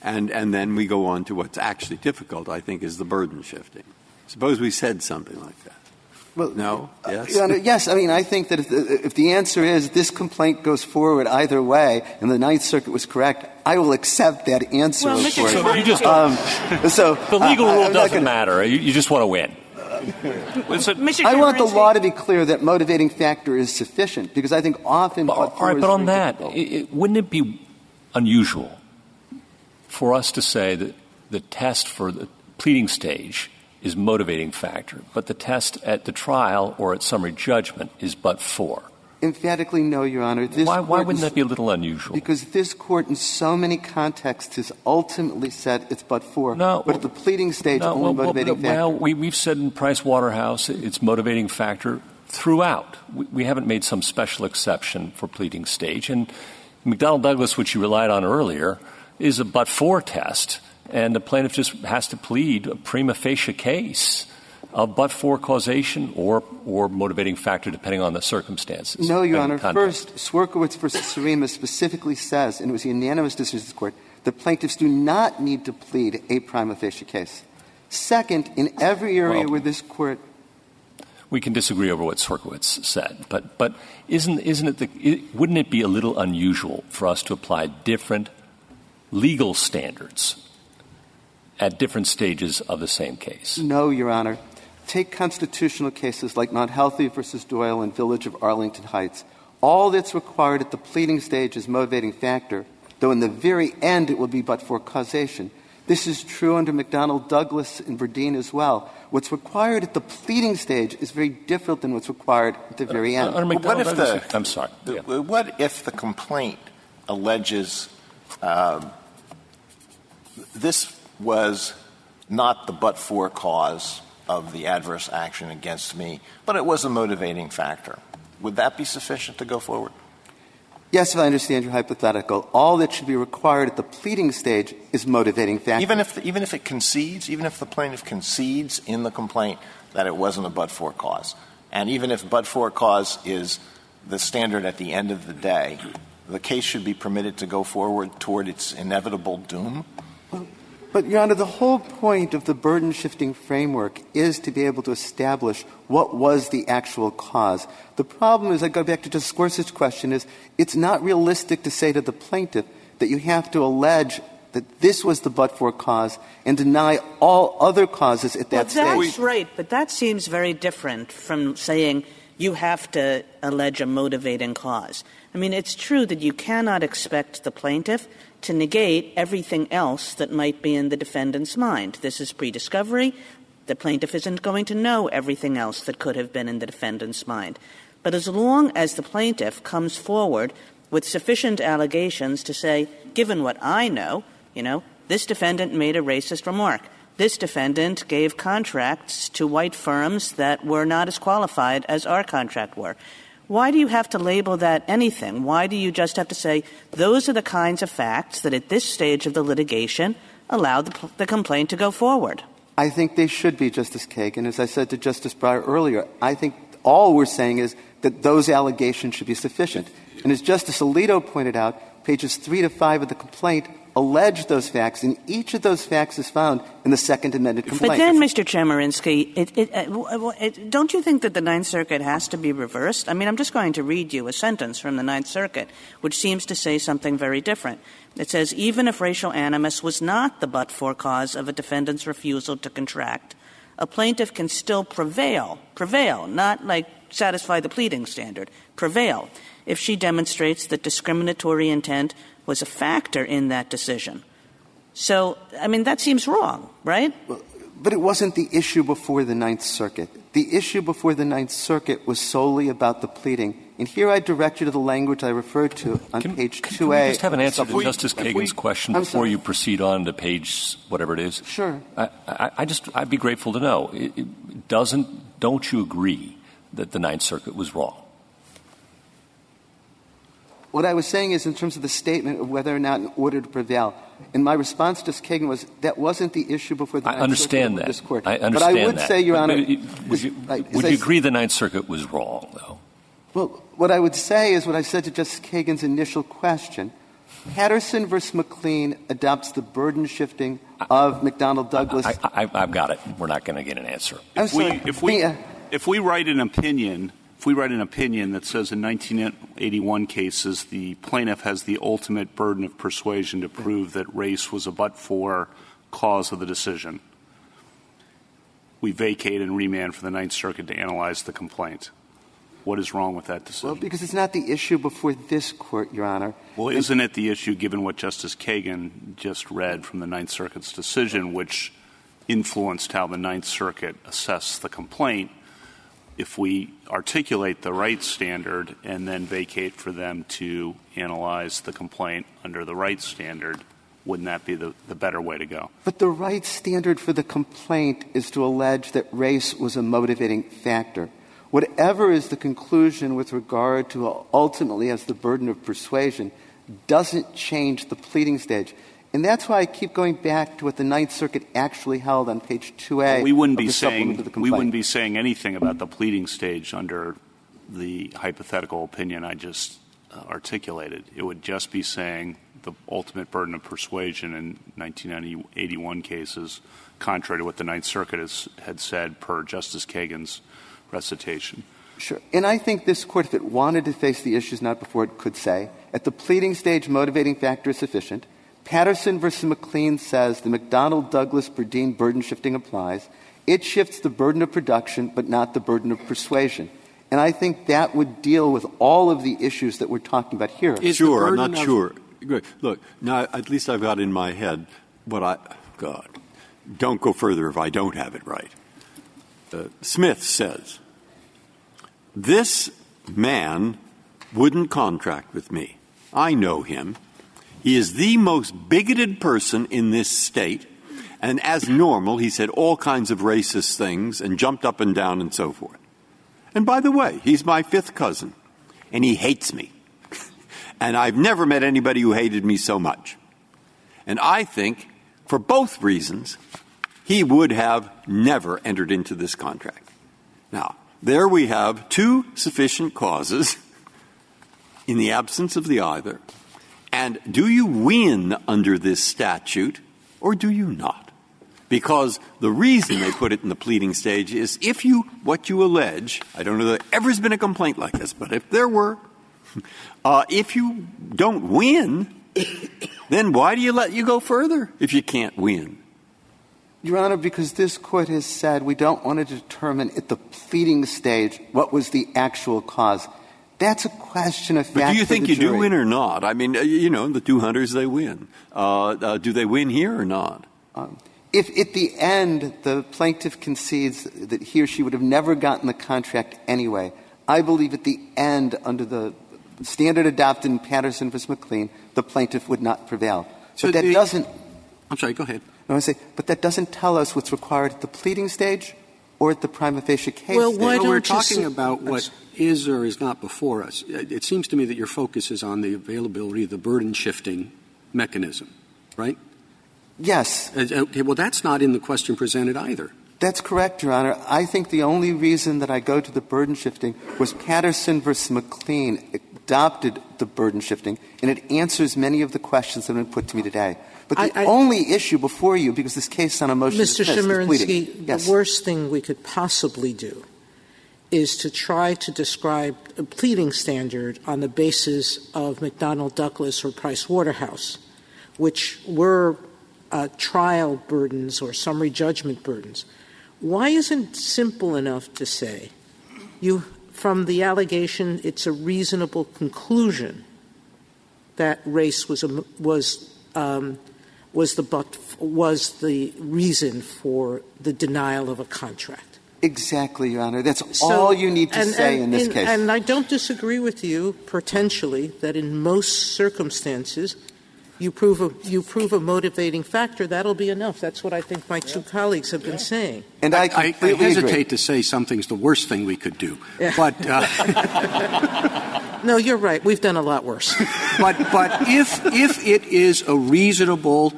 H: And, and then we go on to what's actually difficult, I think, is the burden shifting. Suppose we said something like that.
J: Well,
H: No? Yes?
J: Your Honor, yes, I mean, I think that if the, if the answer is this complaint goes forward either way and the Ninth Circuit was correct, I will accept that answer,
C: Well,
J: of
C: Mr. So
D: you just-
J: um, so,
D: The legal
J: uh,
D: rule
J: I'm
D: doesn't
J: gonna-
D: matter. You, you just want to win. (laughs)
C: Mr.
J: I want the law to be clear that motivating factor is sufficient, because I think often.
D: But, all
J: but-for
D: right,
J: is
D: but on that, it, it, wouldn't it be unusual for us to say that the test for the pleading stage is motivating factor, but the test at the trial or at summary judgment is but for?
J: Emphatically, no, Your Honor. This
D: Why, why wouldn't that be a little unusual?
J: Because this court, in so many contexts, has ultimately said it's but for.
D: No,
J: but at the pleading stage,
D: No,
J: only
D: well, well,
J: motivating
D: well,
J: factor.
D: we, we've said in Price Waterhouse it's motivating factor throughout. We, we haven't made some special exception for pleading stage. And McDonnell Douglas, which you relied on earlier, is a but for test. And the plaintiff just has to plead a prima facie case of but for causation or, or motivating factor depending on the circumstances.
J: No, Your Honor. First, Swierkiewicz versus Sorema specifically says, and it was a unanimous decision of this court, that plaintiffs do not need to plead a prima facie case. Second, in every area
D: Well-
J: where this court
D: we can disagree over what Sorkowitz said, but but isn't isn't it the it, wouldn't it be a little unusual for us to apply different legal standards at different stages of the same case?
J: No, Your Honor. Take constitutional cases like Mount Healthy versus Doyle and Village of Arlington Heights. All that's required at the pleading stage is motivating factor, though in the very end it will be but for causation. This is true under McDonnell Douglas and Burdine as well. What's required at the pleading stage is very different than what's required at the very end.
D: Under
F: But what if the-
D: I'm sorry.
F: The-
D: Yeah.
F: What if the complaint alleges um, this was not the but-for cause of the adverse action against me, but it was a motivating factor? Would that be sufficient to go forward?
J: Yes, if I understand your hypothetical, all that should be required at the pleading stage is motivating factor.
F: Even if, even if it concedes, even if the plaintiff concedes in the complaint that it wasn't a but-for cause, and even if but-for cause is the standard at the end of the day, the case should be permitted to go forward toward its inevitable doom?
J: But, Your Honor, the whole point of the burden shifting framework is to be able to establish what was the actual cause. The problem is, I go back to Justice Gorsuch's question, is it's not realistic to say to the plaintiff that you have to allege that this was the but for cause and deny all other causes at that
C: well,
J: stage.
C: that's right, but that seems very different from saying you have to allege a motivating cause. I mean, it's true that you cannot expect the plaintiff to negate everything else that might be in the defendant's mind. This is pre-discovery. The plaintiff isn't going to know everything else that could have been in the defendant's mind. But as long as the plaintiff comes forward with sufficient allegations to say, given what I know, you know, this defendant made a racist remark. This defendant gave contracts to white firms that were not as qualified as our contract were. Why do you have to label that anything? Why do you just have to say those are the kinds of facts that at this stage of the litigation allow the, complaint to go forward?
J: I think they should be, Justice Kagan. As I said to Justice Breyer earlier, I think all we're saying is that those allegations should be sufficient. And as Justice Alito pointed out, pages 3 to 5 of the complaint allege those facts, and each of those facts is found in the second amended complaint.
C: But then, Mr. Chemerinsky, it, it, uh, w- w- it, don't you think that the Ninth Circuit has to be reversed? I mean, I'm just going to read you a sentence from the Ninth Circuit, which seems to say something very different. It says, even if racial animus was not the but-for cause of a defendant's refusal to contract, a plaintiff can still prevail, prevail, not like satisfy the pleading standard, prevail, if she demonstrates that discriminatory intent was a factor in that decision. So, I mean, that seems wrong, right?
J: But it wasn't the issue before the Ninth Circuit. The issue before the Ninth Circuit was solely about the pleading. And here I direct you to the language I referred to on
D: Can,
J: page
D: can,
J: 2A.
D: can we just have an answer to
J: we-
D: Justice
J: if we-
D: Kagan's question
J: I'm
D: before
J: sorry.
D: you proceed on to page whatever it is?
J: Sure.
D: I, I, I just I'd be grateful to know. It, it doesn't don't you agree that the Ninth Circuit was wrong?
J: What I was saying is, in terms of the statement of whether or not in order to prevail, and my response to Justice Kagan was that wasn't the issue before the
D: I
J: Ninth
D: understand
J: Circuit
D: that.
J: this court.
D: I understand that.
J: but I would
D: that.
J: say, Your
D: But-
J: Honor,
D: but it- would you,
J: right,
D: would you
J: s-
D: agree the Ninth Circuit was wrong, though?
J: Well, what I would say is what I said to Justice Kagan's initial question. Patterson versus McLean adopts the burden shifting of McDonnell Douglas.
D: I, I, I've got it. We're not going to get an answer.
J: I'm
I: If we, if we,
J: The, uh,
I: if we write an opinion, if we write an opinion that says in 1981 cases the plaintiff has the ultimate burden of persuasion to prove that race was a but-for cause of the decision, we vacate and remand for the Ninth Circuit to analyze the complaint. What is wrong with that decision?
J: well, because it's not the issue before this court, Your Honor.
I: Well, isn't it the issue, given what Justice Kagan just read from the Ninth Circuit's decision, which influenced how the Ninth Circuit assessed the complaint, if we articulate the right standard and then vacate for them to analyze the complaint under the right standard, wouldn't that be the, the better way to go?
J: But the right standard for the complaint is to allege that race was a motivating factor. whatever is the conclusion with regard to ultimately as the burden of persuasion doesn't change the pleading stage. And that's why I keep going back to what the Ninth Circuit actually held on page 2A.
I: we wouldn't be
J: the
I: saying we wouldn't be saying anything about the pleading stage under the hypothetical opinion I just uh, articulated. It would just be saying the ultimate burden of persuasion in 1981 cases, contrary to what the Ninth Circuit has, had said per Justice Kagan's recitation.
J: Sure. And I think this Court, if it wanted to face the issues not before it could say, at the pleading stage, motivating factor is sufficient. Patterson versus McLean says the McDonnell Douglas Burdine burden shifting applies. It shifts the burden of production, but not the burden of persuasion. And I think that would deal with all of the issues that we're talking about here.
A: Is the
H: sure, I'm not
A: of-
H: sure. Look, now at least I've got in my head what I. God, don't go further if I don't have it right. Uh, Smith says, This man wouldn't contract with me. I know him. He is the most bigoted person in this state. And as normal, he said all kinds of racist things and jumped up and down and so forth. And by the way, he's my fifth cousin, and he hates me. (laughs) And I've never met anybody who hated me so much. And I think, for both reasons, he would have never entered into this contract. Now, there we have two sufficient causes (laughs) in the absence of the either. And do you win under this statute or do you not? Because the reason they put it in the pleading stage is if you, what you allege, I don't know that there ever has been a complaint like this, but if there were, (laughs) uh, if you don't win, then why do you let you go further if you can't win?
J: Your Honor, because this Court has said we don't want to determine at the pleading stage what was the actual cause. That's a question of fact.
H: But do you think you do win or not? I mean, uh, you know, the two hunters, they win. Uh, uh, do they win here or not?
J: If at the end the plaintiff concedes that he or she would have never gotten the contract anyway, I believe at the end, under the standard adopted in Patterson v. McLean, the plaintiff would not prevail.
A: So
J: but that doesn't.
A: I'm sorry, go ahead.
J: I want say, but that doesn't tell us what's required at the pleading stage or at the prima facie case
E: Well, why
A: Well, we're talking about what is or is not before us. It seems to me that your focus is on the availability of the burden shifting mechanism, right?
J: Yes,
A: Uh, Okay, well, that's not in the question presented either.
J: That's correct, Your Honor. I think the only reason that I go to the burden shifting was Patterson versus McLean adopted the burden shifting, and it answers many of the questions that have been put to me today. But the only issue before you, because this case on a motion to
E: Mr.
J: dismiss, is pleading.
E: Chemerinsky,
J: Yes.
E: the worst thing we could possibly do is to try to describe a pleading standard on the basis of McDonnell Douglas or Price Waterhouse, which were uh, trial burdens or summary judgment burdens. Why isn't it simple enough to say, you, from the allegation, it's a reasonable conclusion that race was a, was the but was the reason for the denial of a contract.
J: Exactly, Your Honor. That's
E: So-
J: all you need to
E: and-
J: say
E: and-
J: in this
E: and-
J: case.
E: And I don't disagree with you potentially that in most circumstances you prove a you prove a motivating factor. That'll be enough. That's what I think my two colleagues have been saying.
J: and I
A: I, I hesitate
J: agree.
A: to say something's the worst thing we could do.
E: Yeah.
A: But, uh, (laughs)
E: No, you're right. We've done a lot worse. (laughs)
A: but, but if, if it is a reasonable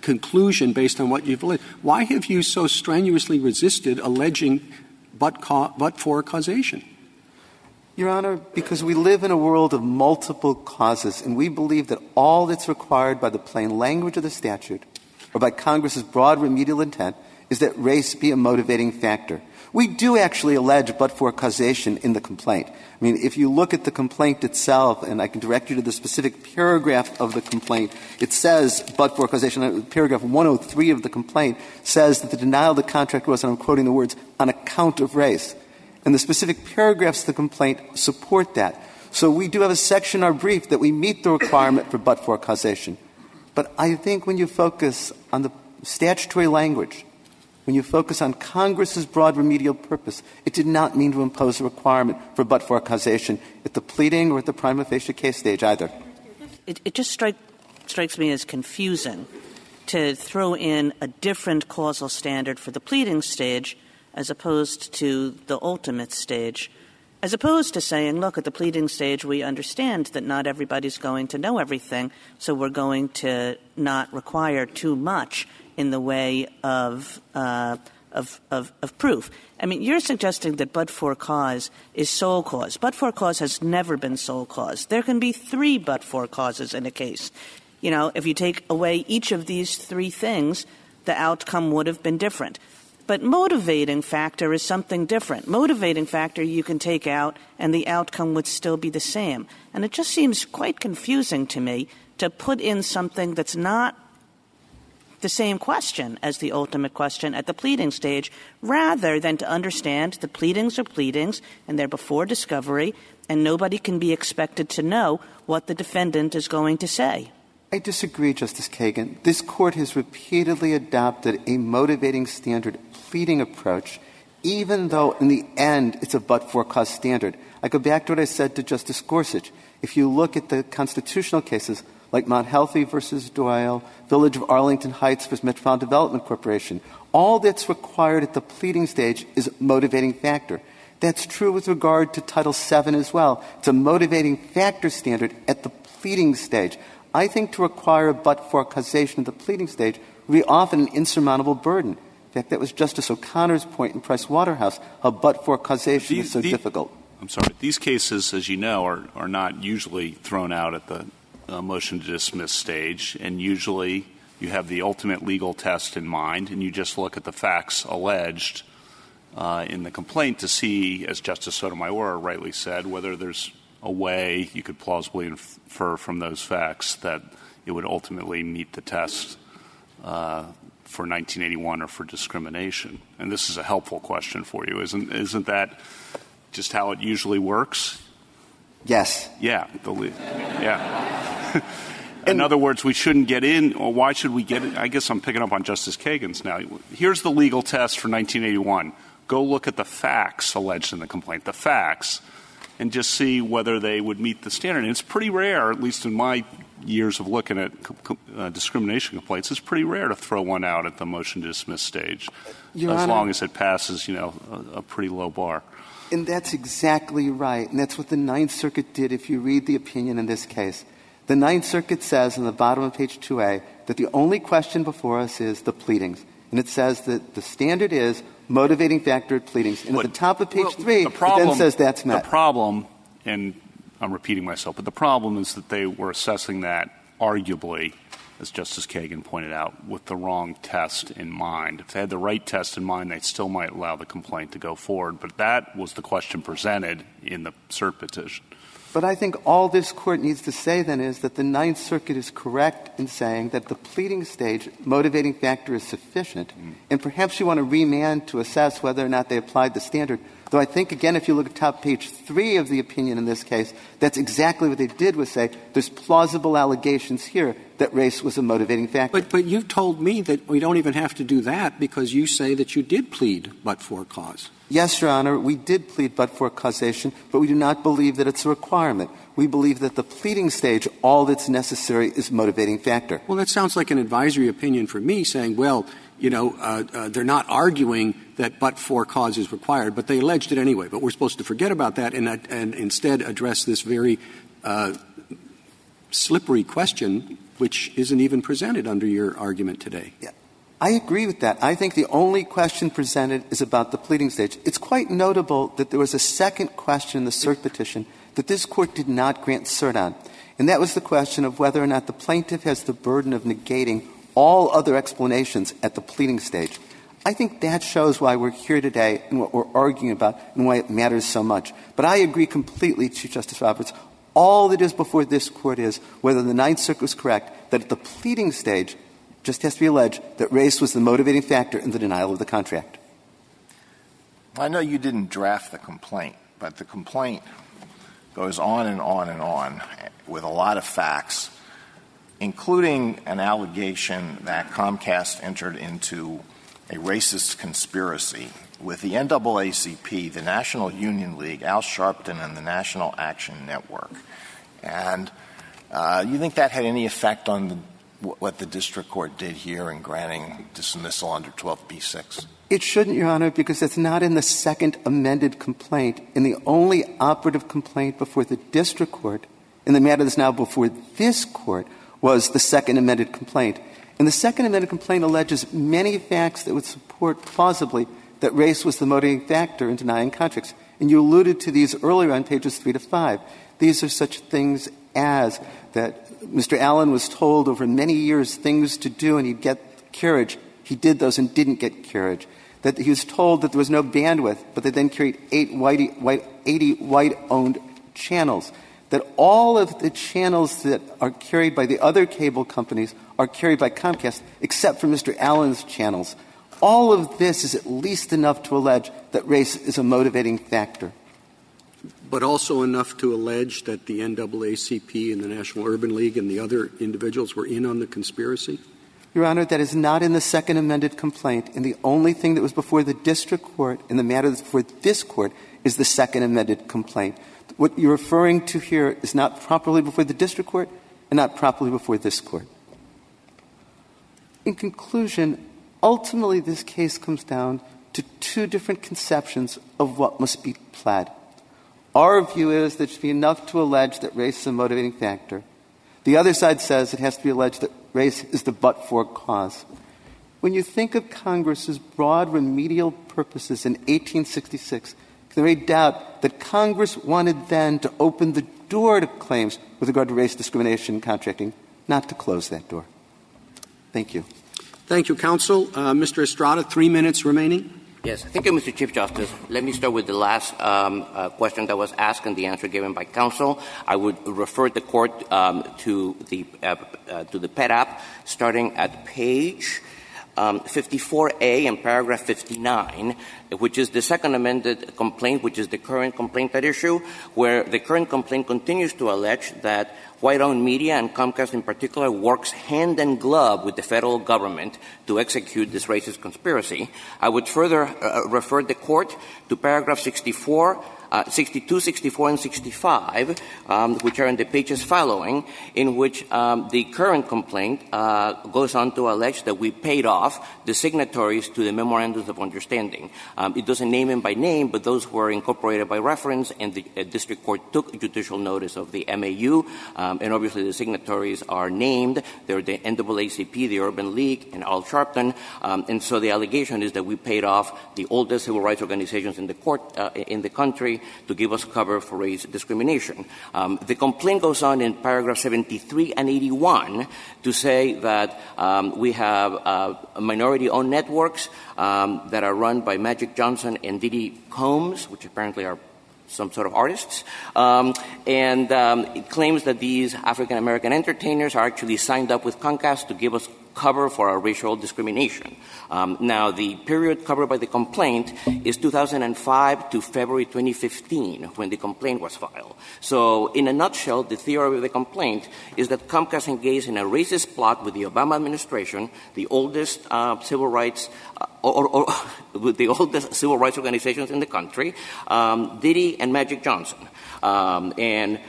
A: conclusion based on what you've alleged, why have you so strenuously resisted alleging but, ca- but for causation?
J: Your Honor, because we live in a world of multiple causes, and we believe that all that's required by the plain language of the statute or by Congress's broad remedial intent is that race be a motivating factor. We do actually allege but for causation in the complaint. I mean, if you look at the complaint itself, and I can direct you to the specific paragraph of the complaint, it says but for causation. Uh, Paragraph 103 of the complaint says that the denial of the contract was, and I'm quoting the words, on account of race. And the specific paragraphs of the complaint support that. So we do have a section in our brief that we meet the requirement for but-for causation. But I think when you focus on the statutory language, when you focus on Congress's broad remedial purpose, it did not mean to impose a requirement for but-for causation at the pleading or at the prima facie case stage either.
C: It, just strike, strikes me as confusing to throw in a different causal standard for the pleading stage as opposed to the ultimate stage, as opposed to saying, look, at the pleading stage, we understand that not everybody's going to know everything, so we're going to not require too much in the way of, uh, of, of, of proof. I mean, you're suggesting that but for cause is sole cause. But for cause has never been sole cause. There can be three but for causes in a case. You know, if you take away each of these three things, the outcome would have been different. But motivating factor is something different. Motivating factor you can take out and the outcome would still be the same. And it just seems quite confusing to me to put in something that's not the same question as the ultimate question at the pleading stage, rather than to understand the pleadings are pleadings and they're before discovery, and nobody can be expected to know what the defendant is going to say.
J: I disagree, Justice Kagan. This court has repeatedly adopted a motivating standard pleading approach, even though in the end it's a but for cause standard. I go back to what I said to Justice Gorsuch. If you look at the constitutional cases like Mount Healthy versus Doyle, Village of Arlington Heights versus Metropolitan Development Corporation, all that's required at the pleading stage is a motivating factor. That's true with regard to Title VII as well. It's a motivating factor standard at the pleading stage. I think to require a but-for causation at the pleading stage would be often an insurmountable burden. In fact, that was Justice O'Connor's point in Price Waterhouse, a but-for causation
I: These-
J: is so difficult.
I: I'm sorry. These cases, as you know, are, are not usually thrown out at the uh, motion to dismiss stage, and usually you have the ultimate legal test in mind, and you just look at the facts alleged uh, in the complaint to see, as Justice Sotomayor rightly said, whether there's a way you could plausibly infer from those facts that it would ultimately meet the test uh, for 1981 or for discrimination. And this is a helpful question for you, isn't isn't that just how it usually works?
J: Yes.
I: Yeah. The, yeah. (laughs) in other words, we shouldn't get in, or why should we get in? I guess I'm picking up on Justice Kagan's now. Here's the legal test for 1981. Go look at the facts alleged in the complaint, the facts, and just see whether they would meet the standard. And it's pretty rare, at least in my years of looking at uh, discrimination complaints, it's pretty rare to throw one out at the motion to dismiss stage,
J: Your
I: as
J: Honor-
I: long as it passes, you know, a, a pretty low bar.
J: And that's exactly right. And that's what the Ninth Circuit did if you read the opinion in this case. The Ninth Circuit says in the bottom of page 2A that the only question before us is the pleadings. And it says that the standard is motivating factor at pleadings. And at the top of page
I: Well,
J: 3,
I: the problem,
J: it then says that's met.
I: The problem, and I'm repeating myself, but the problem is that they were assessing that arguably, as Justice Kagan pointed out, with the wrong test in mind. If they had the right test in mind, they still might allow the complaint to go forward. But that was the question presented in the cert petition.
J: But I think all this Court needs to say then is that the Ninth Circuit is correct in saying that the pleading stage motivating factor is sufficient, mm-hmm. and perhaps you want to remand to assess whether or not they applied the standard. Though I think, again, if you look at top page three of the opinion in this case, that's exactly what they did was say there's plausible allegations here that race was a motivating factor.
A: But, but you've told me that we don't even have to do that because you say that you did plead but for cause.
J: Yes, Your Honor, we did plead but for causation, but we do not believe that it's a requirement. We believe that the pleading stage, all that's necessary is motivating factor.
A: Well, that sounds like an advisory opinion for me saying, well, you know, uh, uh, they're not arguing that but for cause is required, but they alleged it anyway. But we're supposed to forget about that and, uh, and instead address this very uh, slippery question, which isn't even presented under your argument today.
J: I agree with that. I think the only question presented is about the pleading stage. It's quite notable that there was a second question in the cert petition that this Court did not grant cert on, and that was the question of whether or not the plaintiff has the burden of negating all other explanations at the pleading stage. I think that shows why we're here today and what we're arguing about and why it matters so much. But I agree completely, Chief Justice Roberts. All that is before this Court is whether the Ninth Circuit was correct that at the pleading stage, just has to be alleged that race was the motivating factor in the denial of the contract.
F: I know you didn't draft the complaint, but the complaint goes on and on and on with a lot of facts, including an allegation that Comcast entered into a racist conspiracy with the NAACP, the National Urban League, Al Sharpton, and the National Action Network. And uh, you think that had any effect on the what the district court did here in granting dismissal under 12b-6?
J: It shouldn't, Your Honor, because it's not in the second amended complaint. In the only operative complaint before the district court, in the matter that's now before this court, was the second amended complaint. And the second amended complaint alleges many facts that would support plausibly that race was the motivating factor in denying contracts. And you alluded to these earlier on pages 3 to 5. These are such things as that Mr. Allen was told over many years things to do and he'd get carriage. He did those and didn't get carriage. That he was told that there was no bandwidth, but they then carried eight white, white, 80 white-owned channels. That all of the channels that are carried by the other cable companies are carried by Comcast, except for Mr. Allen's channels. All of this is at least enough to allege that race is a motivating factor.
A: But also enough to allege that the NAACP and the National Urban League and the other individuals were in on the conspiracy?
J: Your Honor, that is not in the second amended complaint. And the only thing that was before the district court in the matter that's before this court is the second amended complaint. What you're referring to here is not properly before the district court and not properly before this court. In conclusion, ultimately this case comes down to two different conceptions of what must be pled. Our view is that it should be enough to allege that race is a motivating factor. The other side says it has to be alleged that race is the but-for cause. When you think of Congress's broad remedial purposes in 1866, there is a doubt that Congress wanted then to open the door to claims with regard to race discrimination in contracting, not to close that door. Thank you.
A: Thank you, counsel. Uh, Mr. Estrada, three minutes remaining.
B: Yes, thank you, Mr. Chief Justice. Let me start with the last um, uh, question that was asked and the answer given by counsel. I would refer the court um, to the uh, uh, to the PET app, starting at page 54A and paragraph 59, which is the second amended complaint, which is the current complaint at issue, where the current complaint continues to allege that white-owned media and Comcast in particular works hand in glove with the federal government to execute this racist conspiracy. I would further uh, refer the court to paragraph 64 uh, 62, 64, and 65, um, which are in the pages following, in which um, the current complaint uh, goes on to allege that we paid off the signatories to the memorandums of understanding. Um, it doesn't name them by name, but those were incorporated by reference, and the uh, district court took judicial notice of the MOU, and obviously the signatories are named. They're the NAACP, the Urban League, and Al Sharpton, and so the allegation is that we paid off the oldest civil rights organizations in the court uh, in the to give us cover for race discrimination. Um, the complaint goes on in paragraph 73 and 81 to say that um, we have uh, minority-owned networks um, that are run by Magic Johnson and Diddy Combs, which apparently are some sort of artists, um, and um, it claims that these African American entertainers are actually signed up with Comcast to give us cover for our racial discrimination. Um, now, the period covered by the complaint is 2005 to February 2015, when the complaint was filed. So, in a nutshell, the theory of the complaint is that Comcast engaged in a racist plot with the Obama administration, the oldest uh, civil rights uh, or, or, (laughs) with the oldest civil rights organizations in the country, um, Diddy and Magic Johnson. Um, and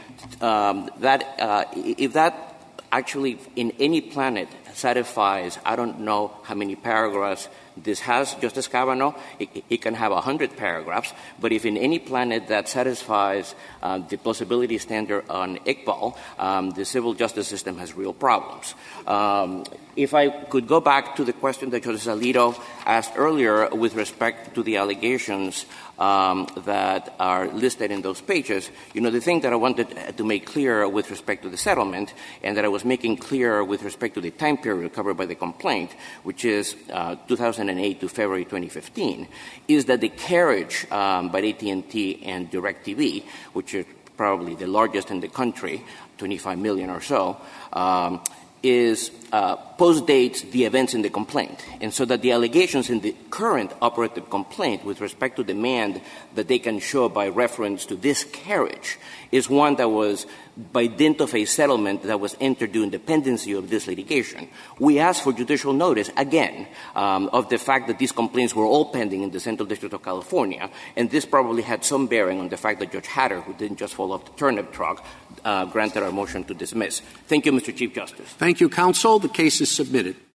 B: um, that, uh, if that actually in any planet satisfies, I don't know how many paragraphs this has, Justice Kavanaugh, it, it can have 100 paragraphs, but if in any planet that satisfies uh, the plausibility standard on Iqbal, um, the civil justice system has real problems. Um, if I could go back to the question that Justice Alito asked earlier with respect to the allegations um, that are listed in those pages. You know, the thing that I wanted to make clear with respect to the settlement and that I was making clear with respect to the time period covered by the complaint, which is uh, 2008 to February 2015, is that the carriage um, by AT&T and DirecTV, which is probably the largest in the country, 25 million or so, um, is uh, postdates the events in the complaint. And so that the allegations in the current operative complaint with respect to demand that they can show by reference to this carriage is one that was by dint of a settlement that was entered during the pendency of this litigation. We asked for judicial notice, again, um, of the fact that these complaints were all pending in the Central District of California, and this probably had some bearing on the fact that Judge Hatter, who didn't just fall off the turnip truck, uh, granted our motion to dismiss. Thank you, Mr. Chief Justice.
A: Thank you, counsel. The case is submitted.